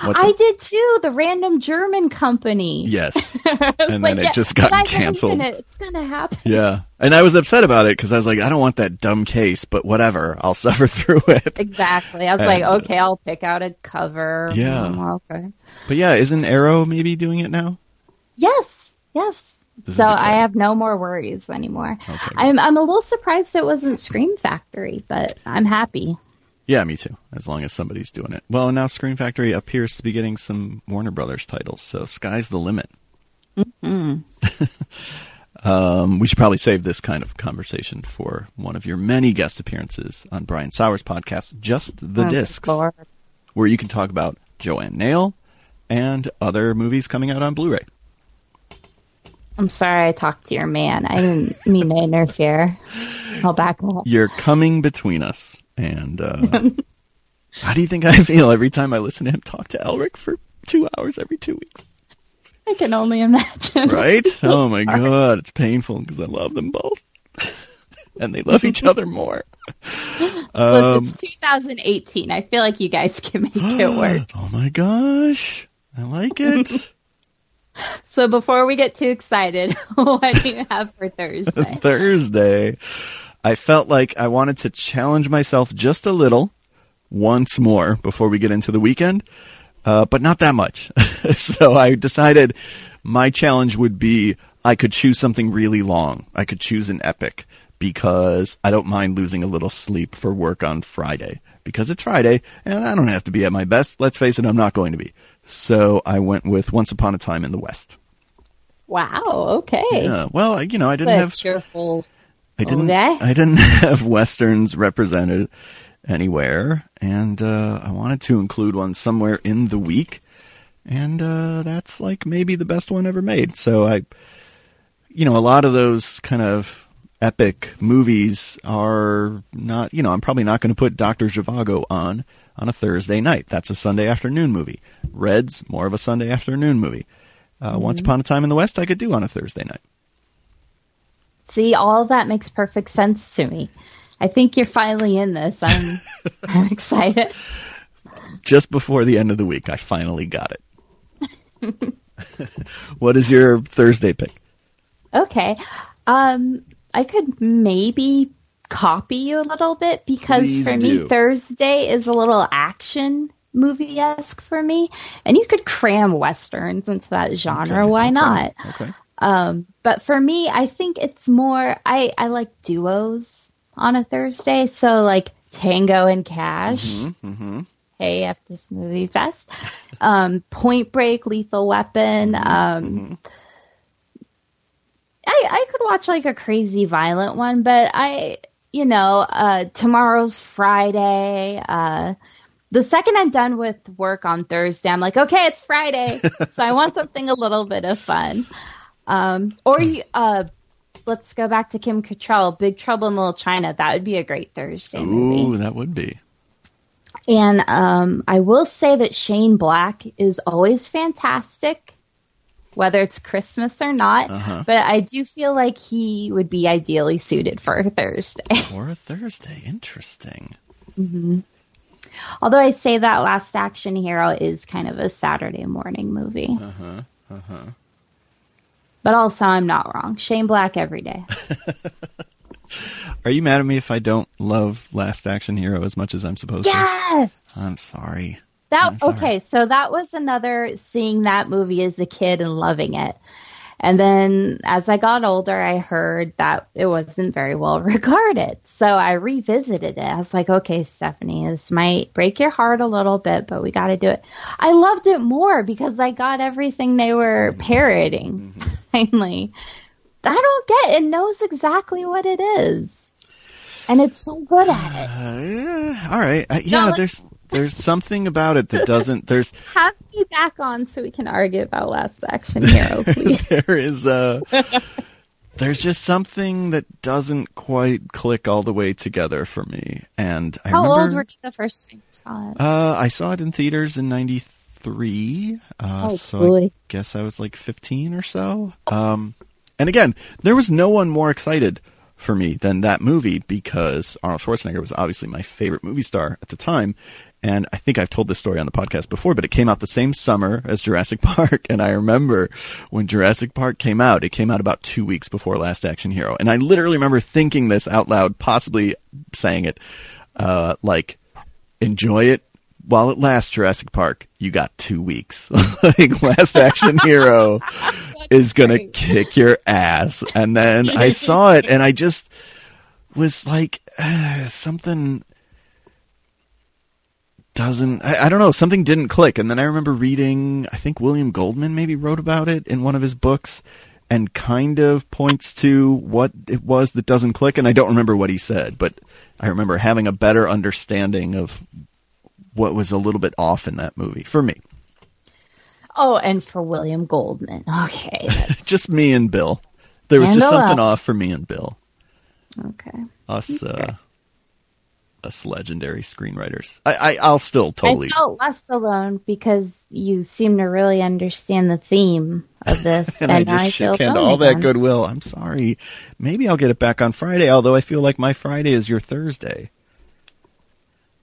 What's I it? did too. The random German company. Yes, and like, then it yeah, just got guys, wait a canceled. It's gonna happen. yeah, and I was upset about it because I was like, I don't want that dumb case, but whatever, I'll suffer through it. Exactly. I was And- like, okay, I'll pick out a cover. Yeah. Mm, okay. But yeah, isn't Arrow maybe doing it now? Yes. Yes. This so I have no more worries anymore. Okay. I'm I'm a little surprised it wasn't Scream Factory, but I'm happy. Yeah, me too. As long as somebody's doing it. Well, now Scream Factory appears to be getting some Warner Brothers titles, so sky's the limit. um, we should probably save this kind of conversation for one of your many guest appearances on Brian Saur's podcast, Just the Oh, Discs, Lord. where you can talk about Joanne Nail and other movies coming out on Blu-ray. I'm sorry I talked to your man. I didn't mean to interfere. I'll back up. You're coming between us, and uh, how do you think I feel every time I listen to him talk to Elric for two hours every two weeks? I can only imagine. right? Oh my god, it's painful because I love them both, and they love each other more. Look, Um, it's 2018. I feel like you guys can make it work. oh my gosh, I like it. So before we get too excited, what do you have for Thursday? Thursday, I felt like I wanted to challenge myself just a little once more before we get into the weekend, uh, but not that much. so I decided my challenge would be I could choose something really long. I could choose an epic because I don't mind losing a little sleep for work on Friday because it's Friday and I don't have to be at my best. Let's face it, I'm not going to be. So I went with Once Upon a Time in the West. Wow. Okay. Yeah. Well, I- you know, I didn't have cheerful. I didn't. I didn't have westerns represented anywhere, and uh, I wanted to include one somewhere in the week, and uh, that's like maybe the best one ever made. So I, you know, a lot of those kind of epic movies are not. You know, I'm probably not going to put Doctor Zhivago on on a Thursday night. That's a Sunday afternoon movie. Reds more of a Sunday afternoon movie. Uh, Once Upon a Time in the West, I could do on a Thursday night. See, all that makes perfect sense to me. I think you're finally in this. I'm, I'm excited. just before the end of the week, I finally got it. what is your Thursday pick? Okay. Um, I could maybe copy you a little bit because Please for do. me, Thursday is a little action movie esque for me. And you could cram westerns into that genre. Okay, Why okay, not? Okay. Um, but for me, I think it's more, I, I like duos on a Thursday. So like Tango and Cash. Mm-hmm. Hey, F this movie fest. Um, Point Break, Lethal Weapon. Um, I I could watch like a crazy violent one, but I you know uh, tomorrow's Friday. Uh, the second I'm done with work on Thursday, I'm like, okay, it's Friday, so I want something a little bit of fun. Um, or uh, let's go back to Kim Cattrall, Big Trouble in Little China. That would be a great Thursday movie. Ooh, that would be. And um, I will say that Shane Black is always fantastic, whether it's Christmas or not. Uh-huh. But I do feel like he would be ideally suited for a Thursday. for a Thursday. Interesting. Although I say that Last Action Hero is kind of a Saturday morning movie. Uh huh. Uh huh. But also, I'm not wrong. Shane Black every day. Are you mad at me if I don't love Last Action Hero as much as I'm supposed yes! to? Yes. I'm sorry. That okay, so that was another seeing that movie as a kid and loving it. And then as I got older, I heard that it wasn't very well regarded. So I revisited it. I was like, okay, Stephanie, this might break your heart a little bit, but we got to do it. I loved it more because I got everything they were parroting. Mm-hmm. Finally, I don't get it. knows exactly what it is, and it's so good at it. Uh, yeah, all right, uh, yeah. No, there's there's something about it that doesn't. There's have me back on so we can argue about Last Action Hero, please. there is a. there's just something that doesn't quite click all the way together for me. And I how remember, old were you the first time you saw it? Uh, I saw it in theaters in '93. Uh, oh, so boy. I guess I was like 15 or so. Um, and again, there was no one more excited for me than that movie because Arnold Schwarzenegger was obviously my favorite movie star at the time. And I think I've told this story on the podcast before, but it came out the same summer as Jurassic Park. And I remember when Jurassic Park came out, it came out about two weeks before Last Action Hero. And I literally remember thinking this out loud, possibly saying it, uh, like, enjoy it while it lasts, Jurassic Park. You got two weeks. like, Last Action Hero is going to kick your ass. And then I saw it and I just was like, uh, something doesn't I, I, don't know something didn't click. And then i remember reading i think william goldman maybe wrote about it in one of his books and kind of points to what it was that doesn't click. And i don't remember what he said but i remember having a better understanding of what was a little bit off in that movie for me. Oh and for william goldman. Okay. Just me and bill. There was just something off for me and bill. Okay. Us uh, us legendary screenwriters. I, I will still totally. I felt less alone because you seem to really understand the theme of this, and, and, I just I shook all that goodwill. I'm sorry. Maybe I'll get it back on Friday. Although I feel like my Friday is your Thursday.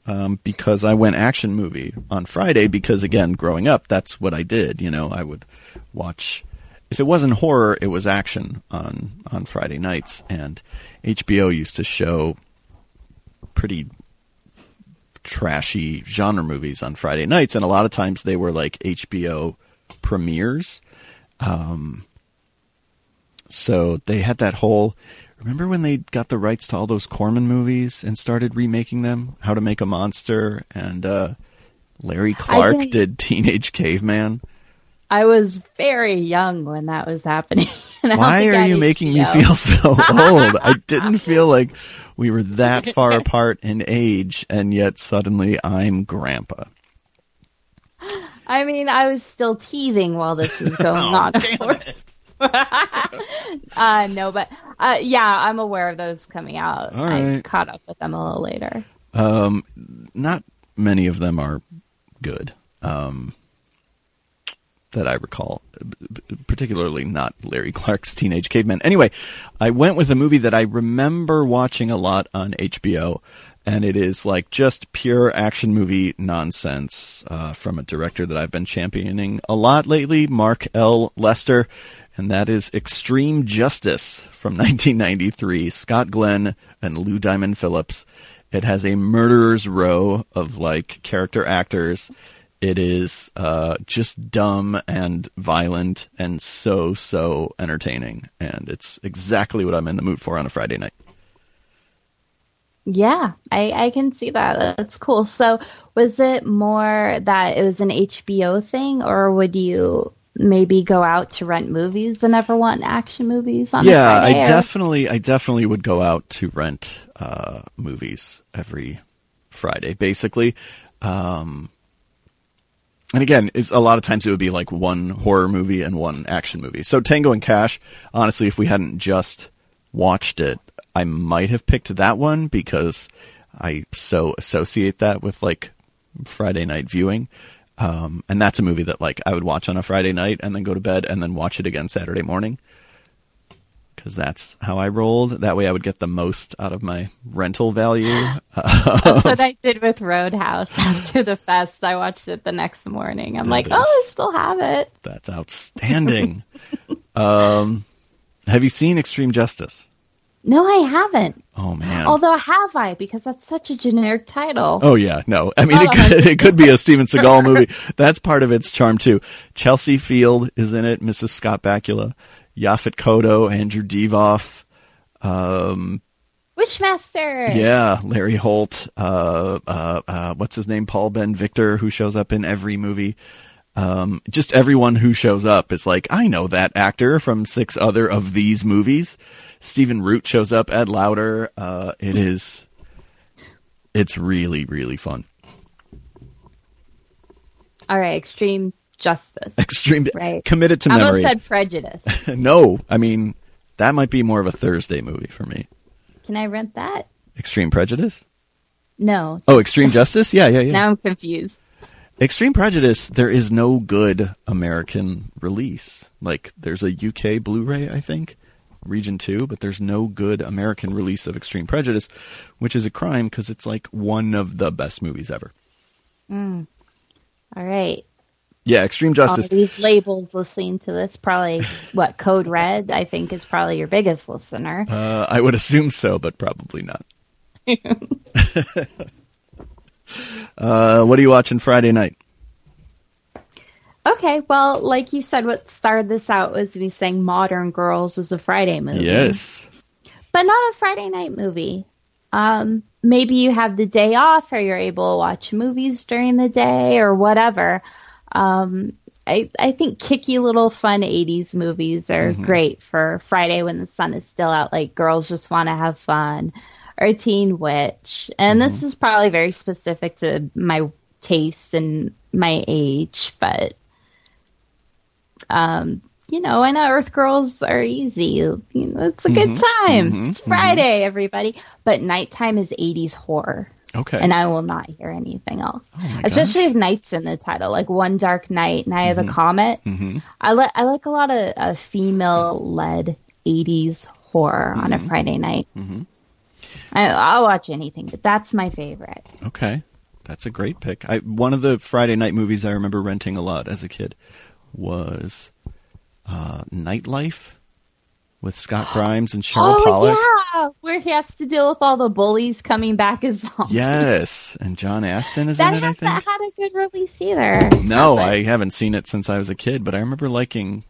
Um, because I went action movie on Friday. Because again, growing up, that's what I did. You know, I would watch. If it wasn't horror, it was action on on Friday nights, and HBO used to show pretty trashy genre movies on Friday nights, and a lot of times they were like HBO premieres. Um, so they had that whole. Remember when they got the rights to all those Corman movies and started remaking them? How to Make a Monster and uh, Larry Clark did Teenage Caveman. I was very young when that was happening. Why are you making me feel so old? I didn't feel like we were that far apart in age, and yet suddenly I'm grandpa. I mean, I was still teething while this was going oh, on, of course. uh, no, but uh, yeah, I'm aware of those coming out. Right. I caught up with them a little later. Um, not many of them are good. Um, that I recall, particularly not Larry Clark's Teenage Caveman. Anyway, I went with a movie that I remember watching a lot on HBO, and it is like just pure action movie nonsense uh, from a director that I've been championing a lot lately, Mark L. Lester, and that is Extreme Justice from 1993, Scott Glenn and Lou Diamond Phillips. It has a murderer's row of like character actors it is uh, just dumb and violent and so, so entertaining. And it's exactly what I'm in the mood for on a Friday night. Yeah, I, I can see that. That's cool. So, was it more that it was an HBO thing, or would you maybe go out to rent movies and ever want action movies on Friday? yeah i definitely i definitely would go out to rent uh, movies every friday basically um, and again, it's a lot of times it would be like one horror movie and one action movie. So Tango and Cash, honestly, if we hadn't just watched it, I might have picked that one because I so associate that with like Friday night viewing. Um, and that's a movie that like I would watch on a Friday night and then go to bed and then watch it again Saturday morning because that's how I rolled. That way, I would get the most out of my rental value. that's what I did with Roadhouse after the fest. I watched it the next morning. I'm that like, is, oh, I still have it. That's outstanding. um, have you seen Extreme Justice? No, I haven't. Oh man. Although have I? Because that's such a generic title. Oh yeah, no. I mean, it could, it could be a Steven Seagal movie. That's part of its charm too. Chelsea Field is in it. Mrs. Scott Bakula Yaphet Kotto, Andrew Divoff, um, Wishmaster. yeah, Larry Holt, uh, uh, uh, what's his name? Paul Ben Victor, who shows up in every movie. Um, just everyone who shows up is like, I know that actor from six other of these movies. Stephen Root shows up, Ed Lauter. Uh, it is, it's really, really fun. All right, Extreme Justice. Extreme, Right. committed to I memory. almost said Prejudice. no, I mean, that might be more of a Thursday movie for me. Can I rent that? Extreme Prejudice? No. Oh, Extreme Justice? Yeah, yeah, yeah. Now I'm confused. Extreme Prejudice, there is no good American release. Like, there's a UK Blu ray, I think, Region 2, but there's no good American release of Extreme Prejudice, which is a crime because it's like one of the best movies ever. Mm. All right. Yeah, Extreme All Justice. these labels listening to this probably what Code Red I think is probably your biggest listener. Uh, I would assume so, but probably not. uh, what are you watching Friday night? Okay, well, like you said, what started this out was me saying Modern Girls was a Friday movie. Yes. But not a Friday night movie. Um, maybe you have the day off or you're able to watch movies during the day or whatever. Um, I, I think kicky little fun 80s movies are great for Friday when the sun is still out, like Girls Just Want to Have Fun or Teen Witch. And this is probably very specific to my taste and my age, but um, you know, I know Earth Girls are easy. You know, it's a good time. it's Friday, everybody. But nighttime is 80s horror. Okay. And I will not hear anything else. my Especially if night's in the title, like One Dark Night, Night of the Comet. I, li- I like a lot of uh, female led 80s horror on a Friday night. I, I'll watch anything, but that's my favorite. Okay, that's a great pick. I one of the Friday night movies I remember renting a lot as a kid was uh, Nightlife with Scott Grimes and Cheryl oh, Pollak. yeah! Where he has to deal with all the bullies coming back as zombies. Yes, and John Astin is that in it. I think. not had a good release either. no, But- I haven't seen it since I was a kid, but I remember liking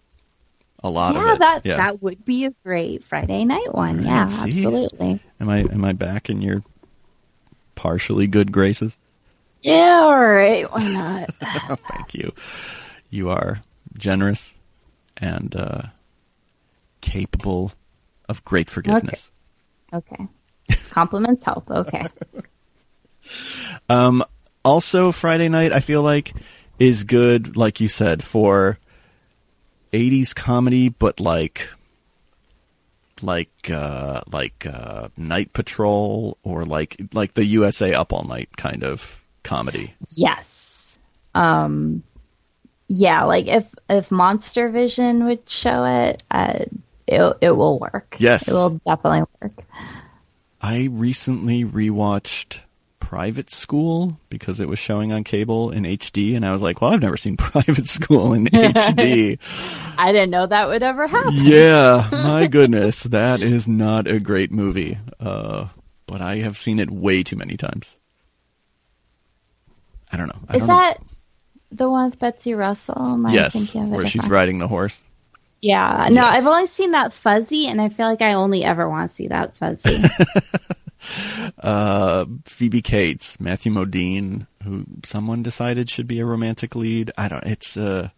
a lot yeah, of it. that yeah, that would be a great Friday night one. Right, yeah, see? absolutely. am I am I back in your partially good graces? Yeah, all right. Why not? Thank you. You are generous and uh, capable of great forgiveness. okay. Compliments help. Okay. Um, also, Friday night, I feel like, is good, like you said, for 80s comedy, but like. Like uh, like uh, Night Patrol or like like the USA Up All Night kind of comedy. yes. Um. Yeah, like if if Monster Vision would show it, uh, it it will work. Yes. it will definitely work. I recently rewatched Private School because it was showing on cable in HD, and I was like, "Well, I've never seen Private School in HD." I didn't know that would ever happen. yeah, my goodness, that is not a great movie. Uh, but I have seen it way too many times. I don't know. I Is don't know. that the one with Betsy Russell? Am I yes, thinking of where she's riding the horse? Yeah, no, Yes. I've only seen that fuzzy, and I feel like I only ever want to see that fuzzy. Uh, Phoebe Cates, Matthew Modine, who someone decided should be a romantic lead. I don't. It's uh,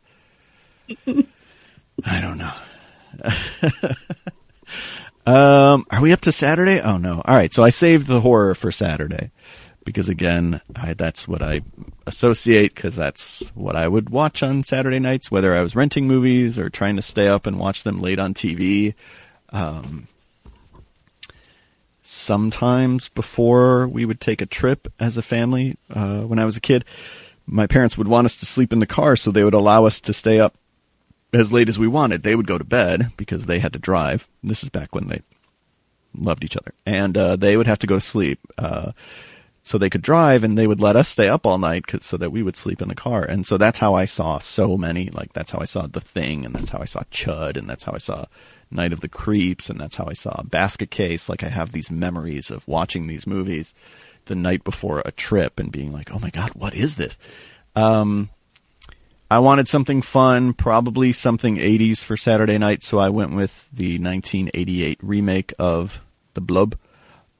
I don't know. um, are we up to Saturday? Oh no! All right, so I saved the horror for Saturday because again, I, that's what I associate because that's what I would watch on Saturday nights, whether I was renting movies or trying to stay up and watch them late on TV. Um, sometimes before we would take a trip as a family uh, when I was a kid, my parents would want us to sleep in the car, so they would allow us to stay up as late as we wanted. They would go to bed because they had to drive. This is back when they loved each other, and uh, they would have to go to sleep. Uh, so they could drive, and they would let us stay up all night so that we would sleep in the car. And so that's how I saw so many. Like that's how I saw The Thing, and that's how I saw Chud, and that's how I saw Night of the Creeps, and that's how I saw Basket Case. Like I have these memories of watching these movies the night before a trip and being like, "Oh my god, what is this?" Um, I wanted something fun, probably something 80s for Saturday night, so I went with the 1988 remake of The Blob,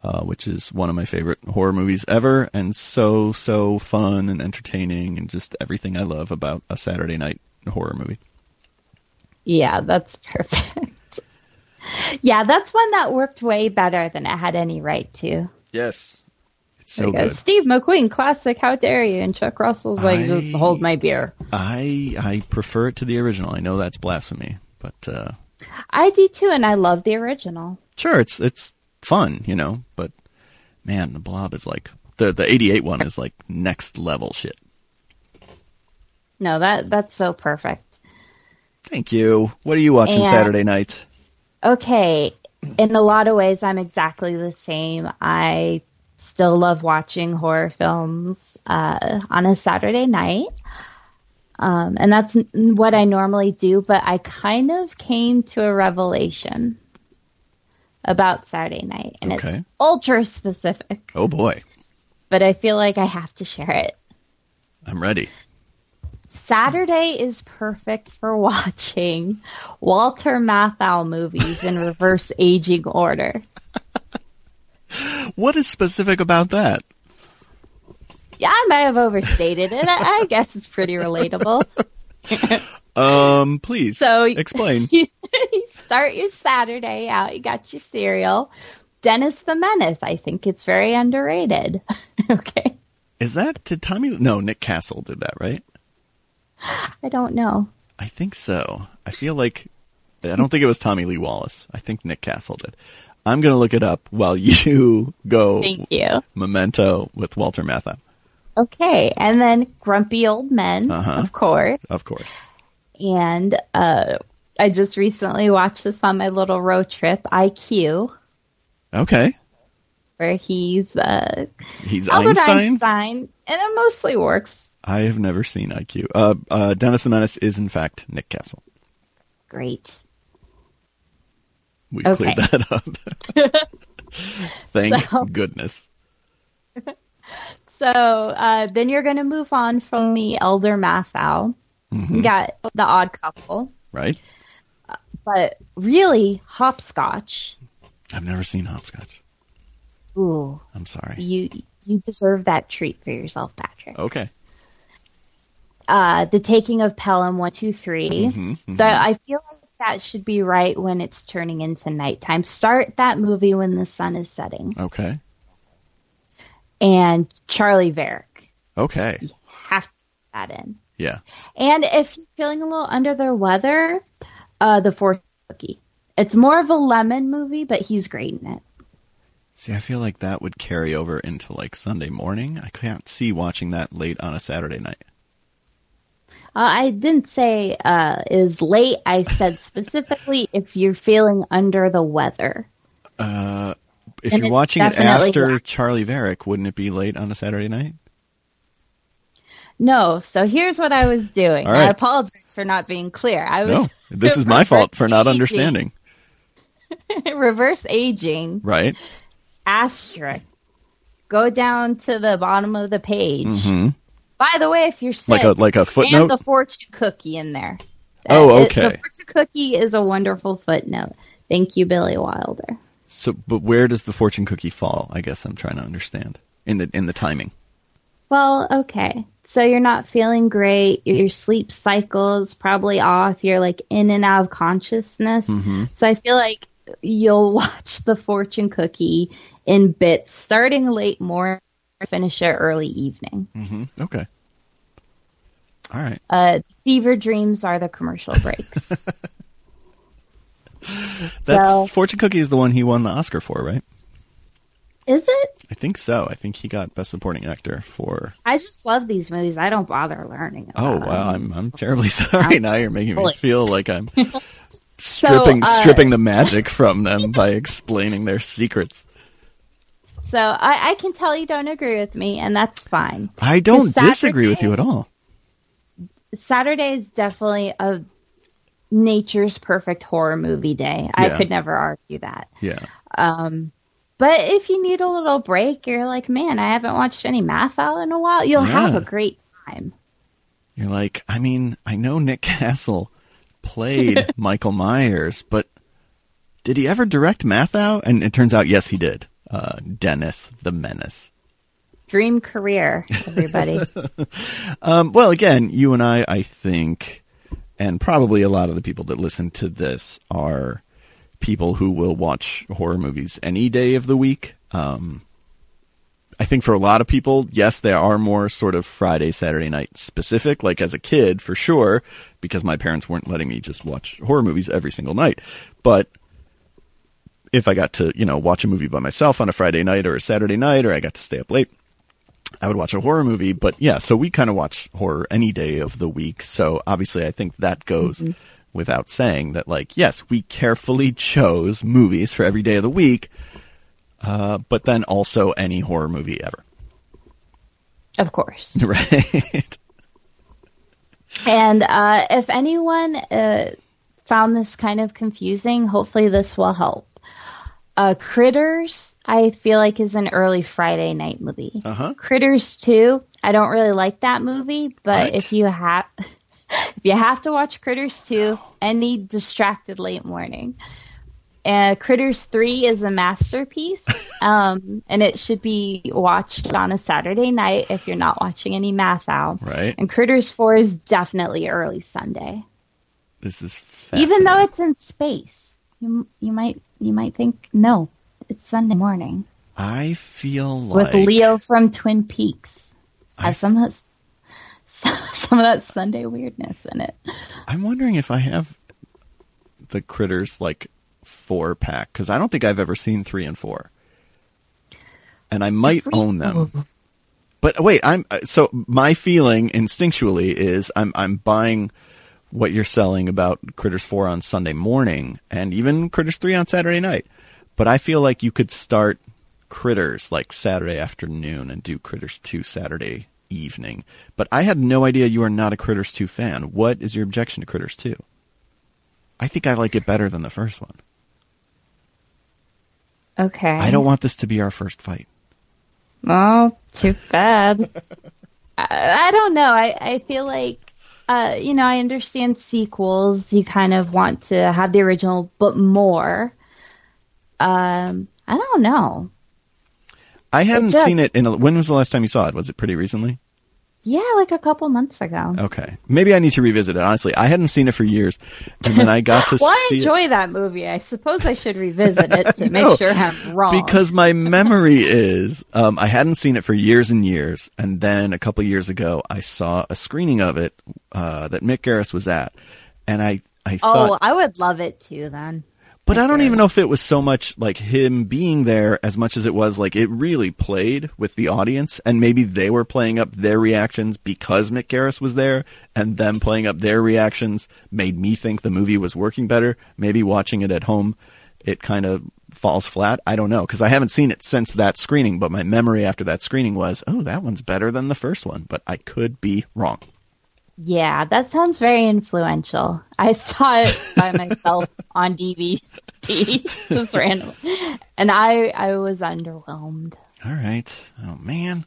uh, which is one of my favorite horror movies ever, and so, so fun and entertaining, and just everything I love about a Saturday night horror movie. Yeah, that's perfect. yeah, that's one that worked way better than it had any right to. Yes. It's so uh, good. Steve McQueen, classic. How dare you? And Chuck Russell's like, I- just hold my beer. I I prefer it to the original. I know that's blasphemy, but uh, I do too, and I love the original. sure, it's it's fun, you know. But man, the Blob is like the the '88 one is like next level shit. No, that that's so perfect. Thank you. What are you watching And- Saturday night? Okay, in a lot of ways, I'm exactly the same. I still love watching horror films uh, on a Saturday night. Um, and that's what I normally do, but I kind of came to a revelation about Saturday night, and Okay. it's ultra specific, Oh boy, but I feel like I have to share it. I'm ready. Saturday is perfect for watching Walter Matthau movies in reverse aging order. What is specific about that? Yeah, I might have overstated it. I, I guess it's pretty relatable. Um, please So- explain. you start your Saturday out, you got your cereal. Dennis the Menace, I think it's very underrated. okay. Is that did Tommy? No, Nick Castle did that, right? I don't know. I think so. I feel like I don't think it was Tommy Lee Wallace. I think Nick Castle did. I'm gonna look it up while you go. Thank you. Memento with Walter Matthau, Okay. And then Grumpy Old Men, Uh-huh. of course. of course. And uh, I just recently watched this on my little road trip, IQ, Okay, where he's uh, he's Albert Einstein. Einstein, and it mostly works I have never seen IQ. Uh, uh, Dennis the Menace is in fact Nick Castle. great. We Okay. cleared that up. Thank So- goodness. So uh, then you're going to move on from the Elder Matthau. Mm-hmm. You got the Odd Couple, Right? but really Hopscotch. I've never seen Hopscotch. Ooh, I'm sorry. you you deserve that treat for yourself, Patrick. Okay. Uh, the Taking of Pelham one two three. Mhm, mhm. The- I feel like that should be right when it's turning into nighttime. Start that movie when the sun is setting. Okay. And Charley Varrick. Okay. Have to put that in. Yeah. And if you're feeling a little under the weather, uh, the Fortune Cookie. It's more of a Lemmon movie, but he's great in it. See, I feel like that would carry over into like Sunday morning. I can't see watching that late on a Saturday night. Uh, I didn't say uh, is late. I said specifically if you're feeling under the weather. If And you're watching it after black. Charley Varrick, wouldn't it be late on a Saturday night? No, so here's what I was doing. Right. I apologize for not being clear. I was No, this is my fault for not understanding. reverse aging Right? asterisk. Go down to the bottom of the page. hmm By the way, if you're sick, Like a like a and footnote. the fortune cookie in there. Oh, Uh, it- okay. the fortune cookie is a wonderful footnote. Thank you, Billy Wilder. So, but where does the fortune cookie fall? I guess I'm trying to understand in the in the timing. Well, okay. So you're not feeling great. Your sleep cycle is probably off. You're like in and out of consciousness. Mm-hmm. So I feel like you'll watch the fortune cookie in bits, starting late morning, finish it early evening. hmm Okay. All right. Uh, fever dreams are the commercial breaks. That's So- fortune cookie is the one he won the Oscar for, right? Is it? I think so. I think he got best supporting actor for. I just love these movies. I don't bother learning. Oh wow. I'm I'm terribly sorry. Now you're making me feel like I'm stripping uh, stripping the magic from them by explaining their secrets. So I, I can tell you don't agree with me, and that's fine. I don't Saturday- disagree with you at all. Saturday is definitely a nature's perfect horror movie day. I could never argue that. Yeah. But if you need a little break, you're like, man, I haven't watched any math Matthau in a while. You'll have a great time. You're like, I mean, I know Nick Castle played Michael Myers, but did he ever direct math Matthau? And it turns out, yes, he did. Uh, Dennis the Menace. Dream career, everybody. um, well, again, you and I, I think, and probably a lot of the people that listen to this are people who will watch horror movies any day of the week. Um, I think for a lot of people, yes, there are more sort of Friday, Saturday night specific. Like as a kid, for sure, because my parents weren't letting me just watch horror movies every single night. But if I got to, you know, watch a movie by myself on a Friday night or a Saturday night, or I got to stay up late, I would watch a horror movie. But yeah, so we kind of watch horror any day of the week. So obviously, I think that goes mm-hmm. Without saying that, like, yes, we carefully chose movies for every day of the week uh, but then also any horror movie ever. Of course. Right. and uh, if anyone uh, found this kind of confusing, hopefully this will help. Uh, Critters, I feel like, is an early Friday night movie. Uh-huh. Critters 2, I don't really like that movie, but right. if you have. if you have to watch Critters 2, any distracted late morning, uh, Critters 3 is a masterpiece, um, and it should be watched on a Saturday night if you're not watching any Matthau. Right. And Critters 4 is definitely early Sunday. This is even though it's in space. You you might you might think no, it's Sunday morning. I feel like with Leo from Twin Peaks some of that, some of that Sunday weirdness in it. I'm wondering if I have the critters like four pack because I don't think I've ever seen three and four, and I might own them. But wait, I'm uh, so my feeling instinctually is I'm I'm buying what you're selling about Critters four on Sunday morning and even Critters three on Saturday night. But I feel like you could start Critters like Saturday afternoon and do Critters two Saturday evening. But I had no idea you are not a Critters 2 fan. What is your objection to Critters 2? I think I like it better than the first one. Okay. I don't want this to be our first fight. Oh, too bad. I, I, don't know. I, I feel like, uh, you know, I understand sequels. You kind of want to have the original, but more. Um, I don't know. I hadn't just, seen it in. A, when was the last time you saw it? Was it pretty recently? Yeah, like a couple months ago. Okay, maybe I need to revisit it. Honestly, I hadn't seen it for years, and then I got to. well, I enjoy it. that movie. I suppose I should revisit it to no, make sure I'm wrong. Because my memory is, um, I hadn't seen it for years and years, and then a couple years ago, I saw a screening of it uh, that Mick Garris was at, and I, I oh, thought, oh, I would love it too. Then but I don't even know if it was so much like him being there as much as it was like it really played with the audience and maybe they were playing up their reactions because Mick Garris was there and them playing up their reactions made me think the movie was working better. Maybe watching it at home it kind of falls flat. I don't know because I haven't seen it since that screening, but my memory after that screening was, "Oh, that one's better than the first one," but I could be wrong. Yeah, that sounds very influential. I saw it by myself on DVD, just randomly, and I I was underwhelmed. All right. Oh man.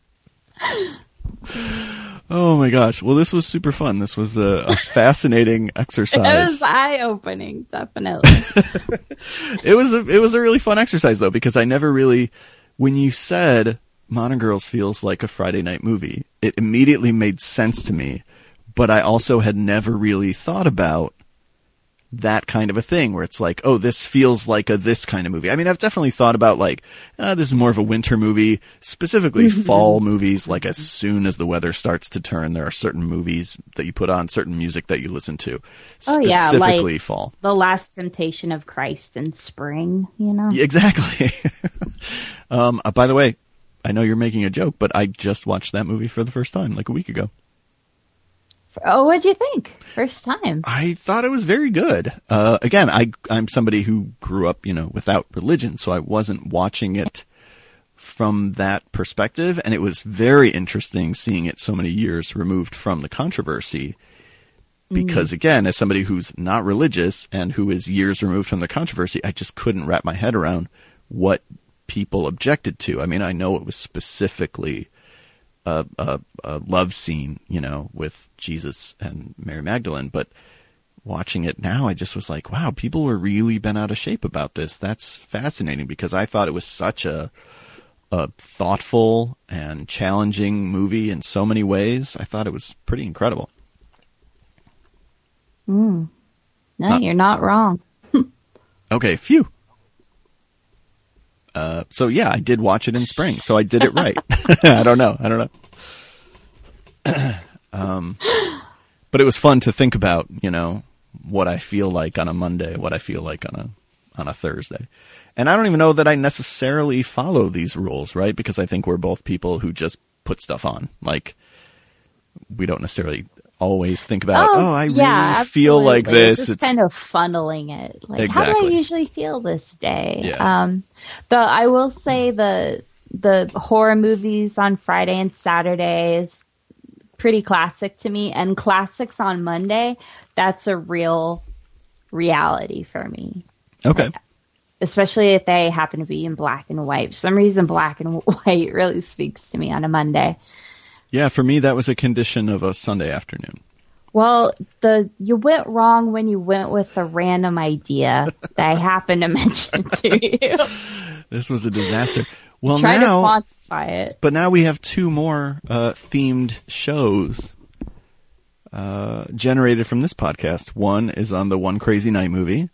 Oh my gosh. Well, this was super fun. This was a, a fascinating exercise. It was eye opening, definitely. it was a, it was a really fun exercise though because I never really when you said Modern Girls feels like a Friday night movie, it immediately made sense to me but I also had never really thought about that kind of a thing where it's like, oh, this feels like a this kind of movie. I mean, I've definitely thought about like, uh, this is more of a winter movie, specifically fall movies. Like as soon as the weather starts to turn, there are certain movies that you put on, certain music that you listen to. Oh yeah, like fall. The Last Temptation of Christ in spring. You know, exactly. um, uh, by the way, I know you're making a joke, but I just watched that movie for the first time like a week ago. Oh, what'd you think? First time. I thought it was very good. Uh, again, I I'm somebody who grew up, you know, without religion, so I wasn't watching it from that perspective, and it was very interesting seeing it so many years removed from the controversy. Because mm. again, as somebody who's not religious and who is years removed from the controversy, I just couldn't wrap my head around what people objected to. I mean, I know it was specifically a, a, a love scene, you know, with Jesus and Mary Magdalene, but watching it now, I just was like, wow, people were really bent out of shape about this. That's fascinating because I thought it was such a a thoughtful and challenging movie in so many ways. I thought it was pretty incredible. Mm. No, uh, you're not wrong. okay, phew. Uh, so yeah, I did watch it in spring, so I did it right. I don't know. I don't know. um, but it was fun to think about, you know, what I feel like on a Monday, what I feel like on a on a Thursday. And I don't even know that I necessarily follow these rules, right? Because I think we're both people who just put stuff on. Like we don't necessarily always think about, oh, oh I yeah, really feel like this. It's just it's kind of funneling it. Like, exactly. how do I usually feel this day? Yeah. Um, though I will say the the horror movies on Friday and Saturday is pretty classic to me, and classics on Monday. That's a real reality for me. Okay. Like, especially if they happen to be in black and white. For some reason, black and white really speaks to me on a Monday. Yeah, for me, that was a condition of a Sunday afternoon. Well, the you went wrong when you went with the random idea that I happened to mention to you. This was a disaster. Well, try now, to quantify it. But now we have two more uh, themed shows uh, generated from this podcast. One is on the One Crazy Night movie,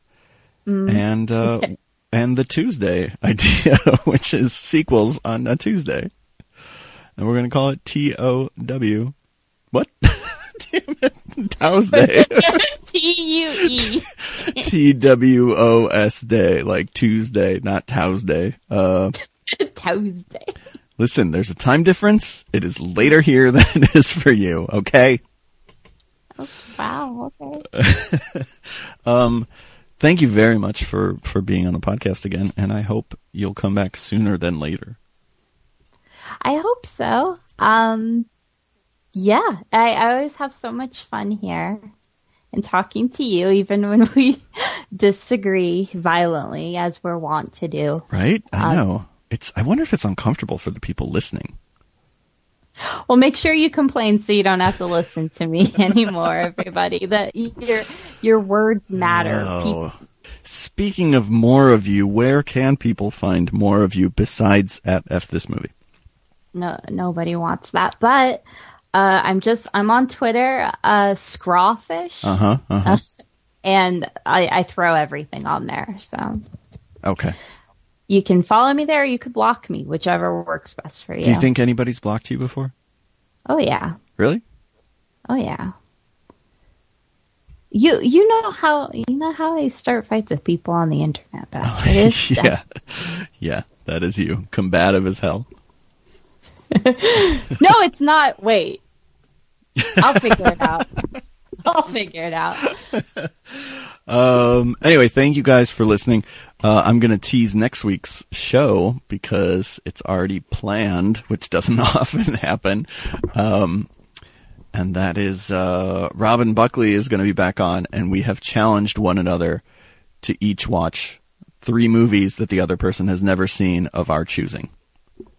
mm. and uh, and the Tuesday idea, which is sequels on a Tuesday and we're going to call it T O W. What? Damn it. Tuesday. T U E. T W O S Day, like Tuesday, not Tuesday. Uh, Tuesday. Listen, there's a time difference. It is later here than it is for you, okay? Oh, wow, okay. um, thank you very much for, for being on the podcast again, and I hope you'll come back sooner than later. I hope so. Um, yeah, I, I always have so much fun here and talking to you, even when we disagree violently, as we're wont to do. Right? I um, know. It's. I wonder if it's uncomfortable for the people listening. Well, make sure you complain so you don't have to listen to me anymore, everybody. That your your words matter. No. Speaking of more of you, where can people find more of you besides at F this movie? No nobody wants that. But uh, I'm just I'm on Twitter, uh, Scrawfish, uh-huh, uh-huh. and I, I throw everything on there. So okay, you can follow me there. you could block me, whichever works best for you. Do you think anybody's blocked you before? Oh yeah. Really? Oh yeah. You you know how you know how I start fights with people on the internet. Beth. It is yeah, yeah. That is you, combative as hell. No, it's not. Wait. I'll figure it out. I'll figure it out. Um, anyway, thank you guys for listening. Uh, I'm going to tease next week's show because it's already planned, which doesn't often happen. Um, and that is uh, Robin Buckley is going to be back on, and we have challenged one another to each watch three movies that the other person has never seen of our choosing.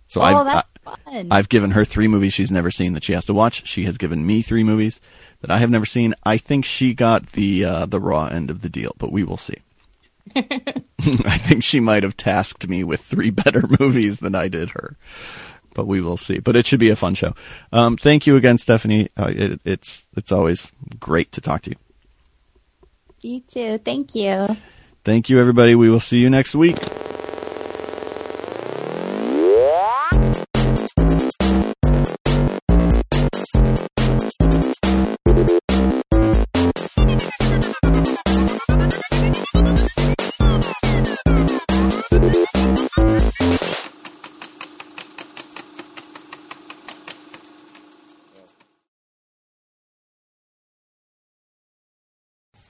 So oh, I've, that's fun. I've given her three movies she's never seen that she has to watch. She has given me three movies that I have never seen. I think she got the uh, the raw end of the deal, but we will see. I think she might have tasked me with three better movies than I did her, but we will see. But it should be a fun show. Um, thank you again, Stephanie. Uh, it, it's it's always great to talk to you. You too. Thank you. Thank you, everybody. We will see you next week.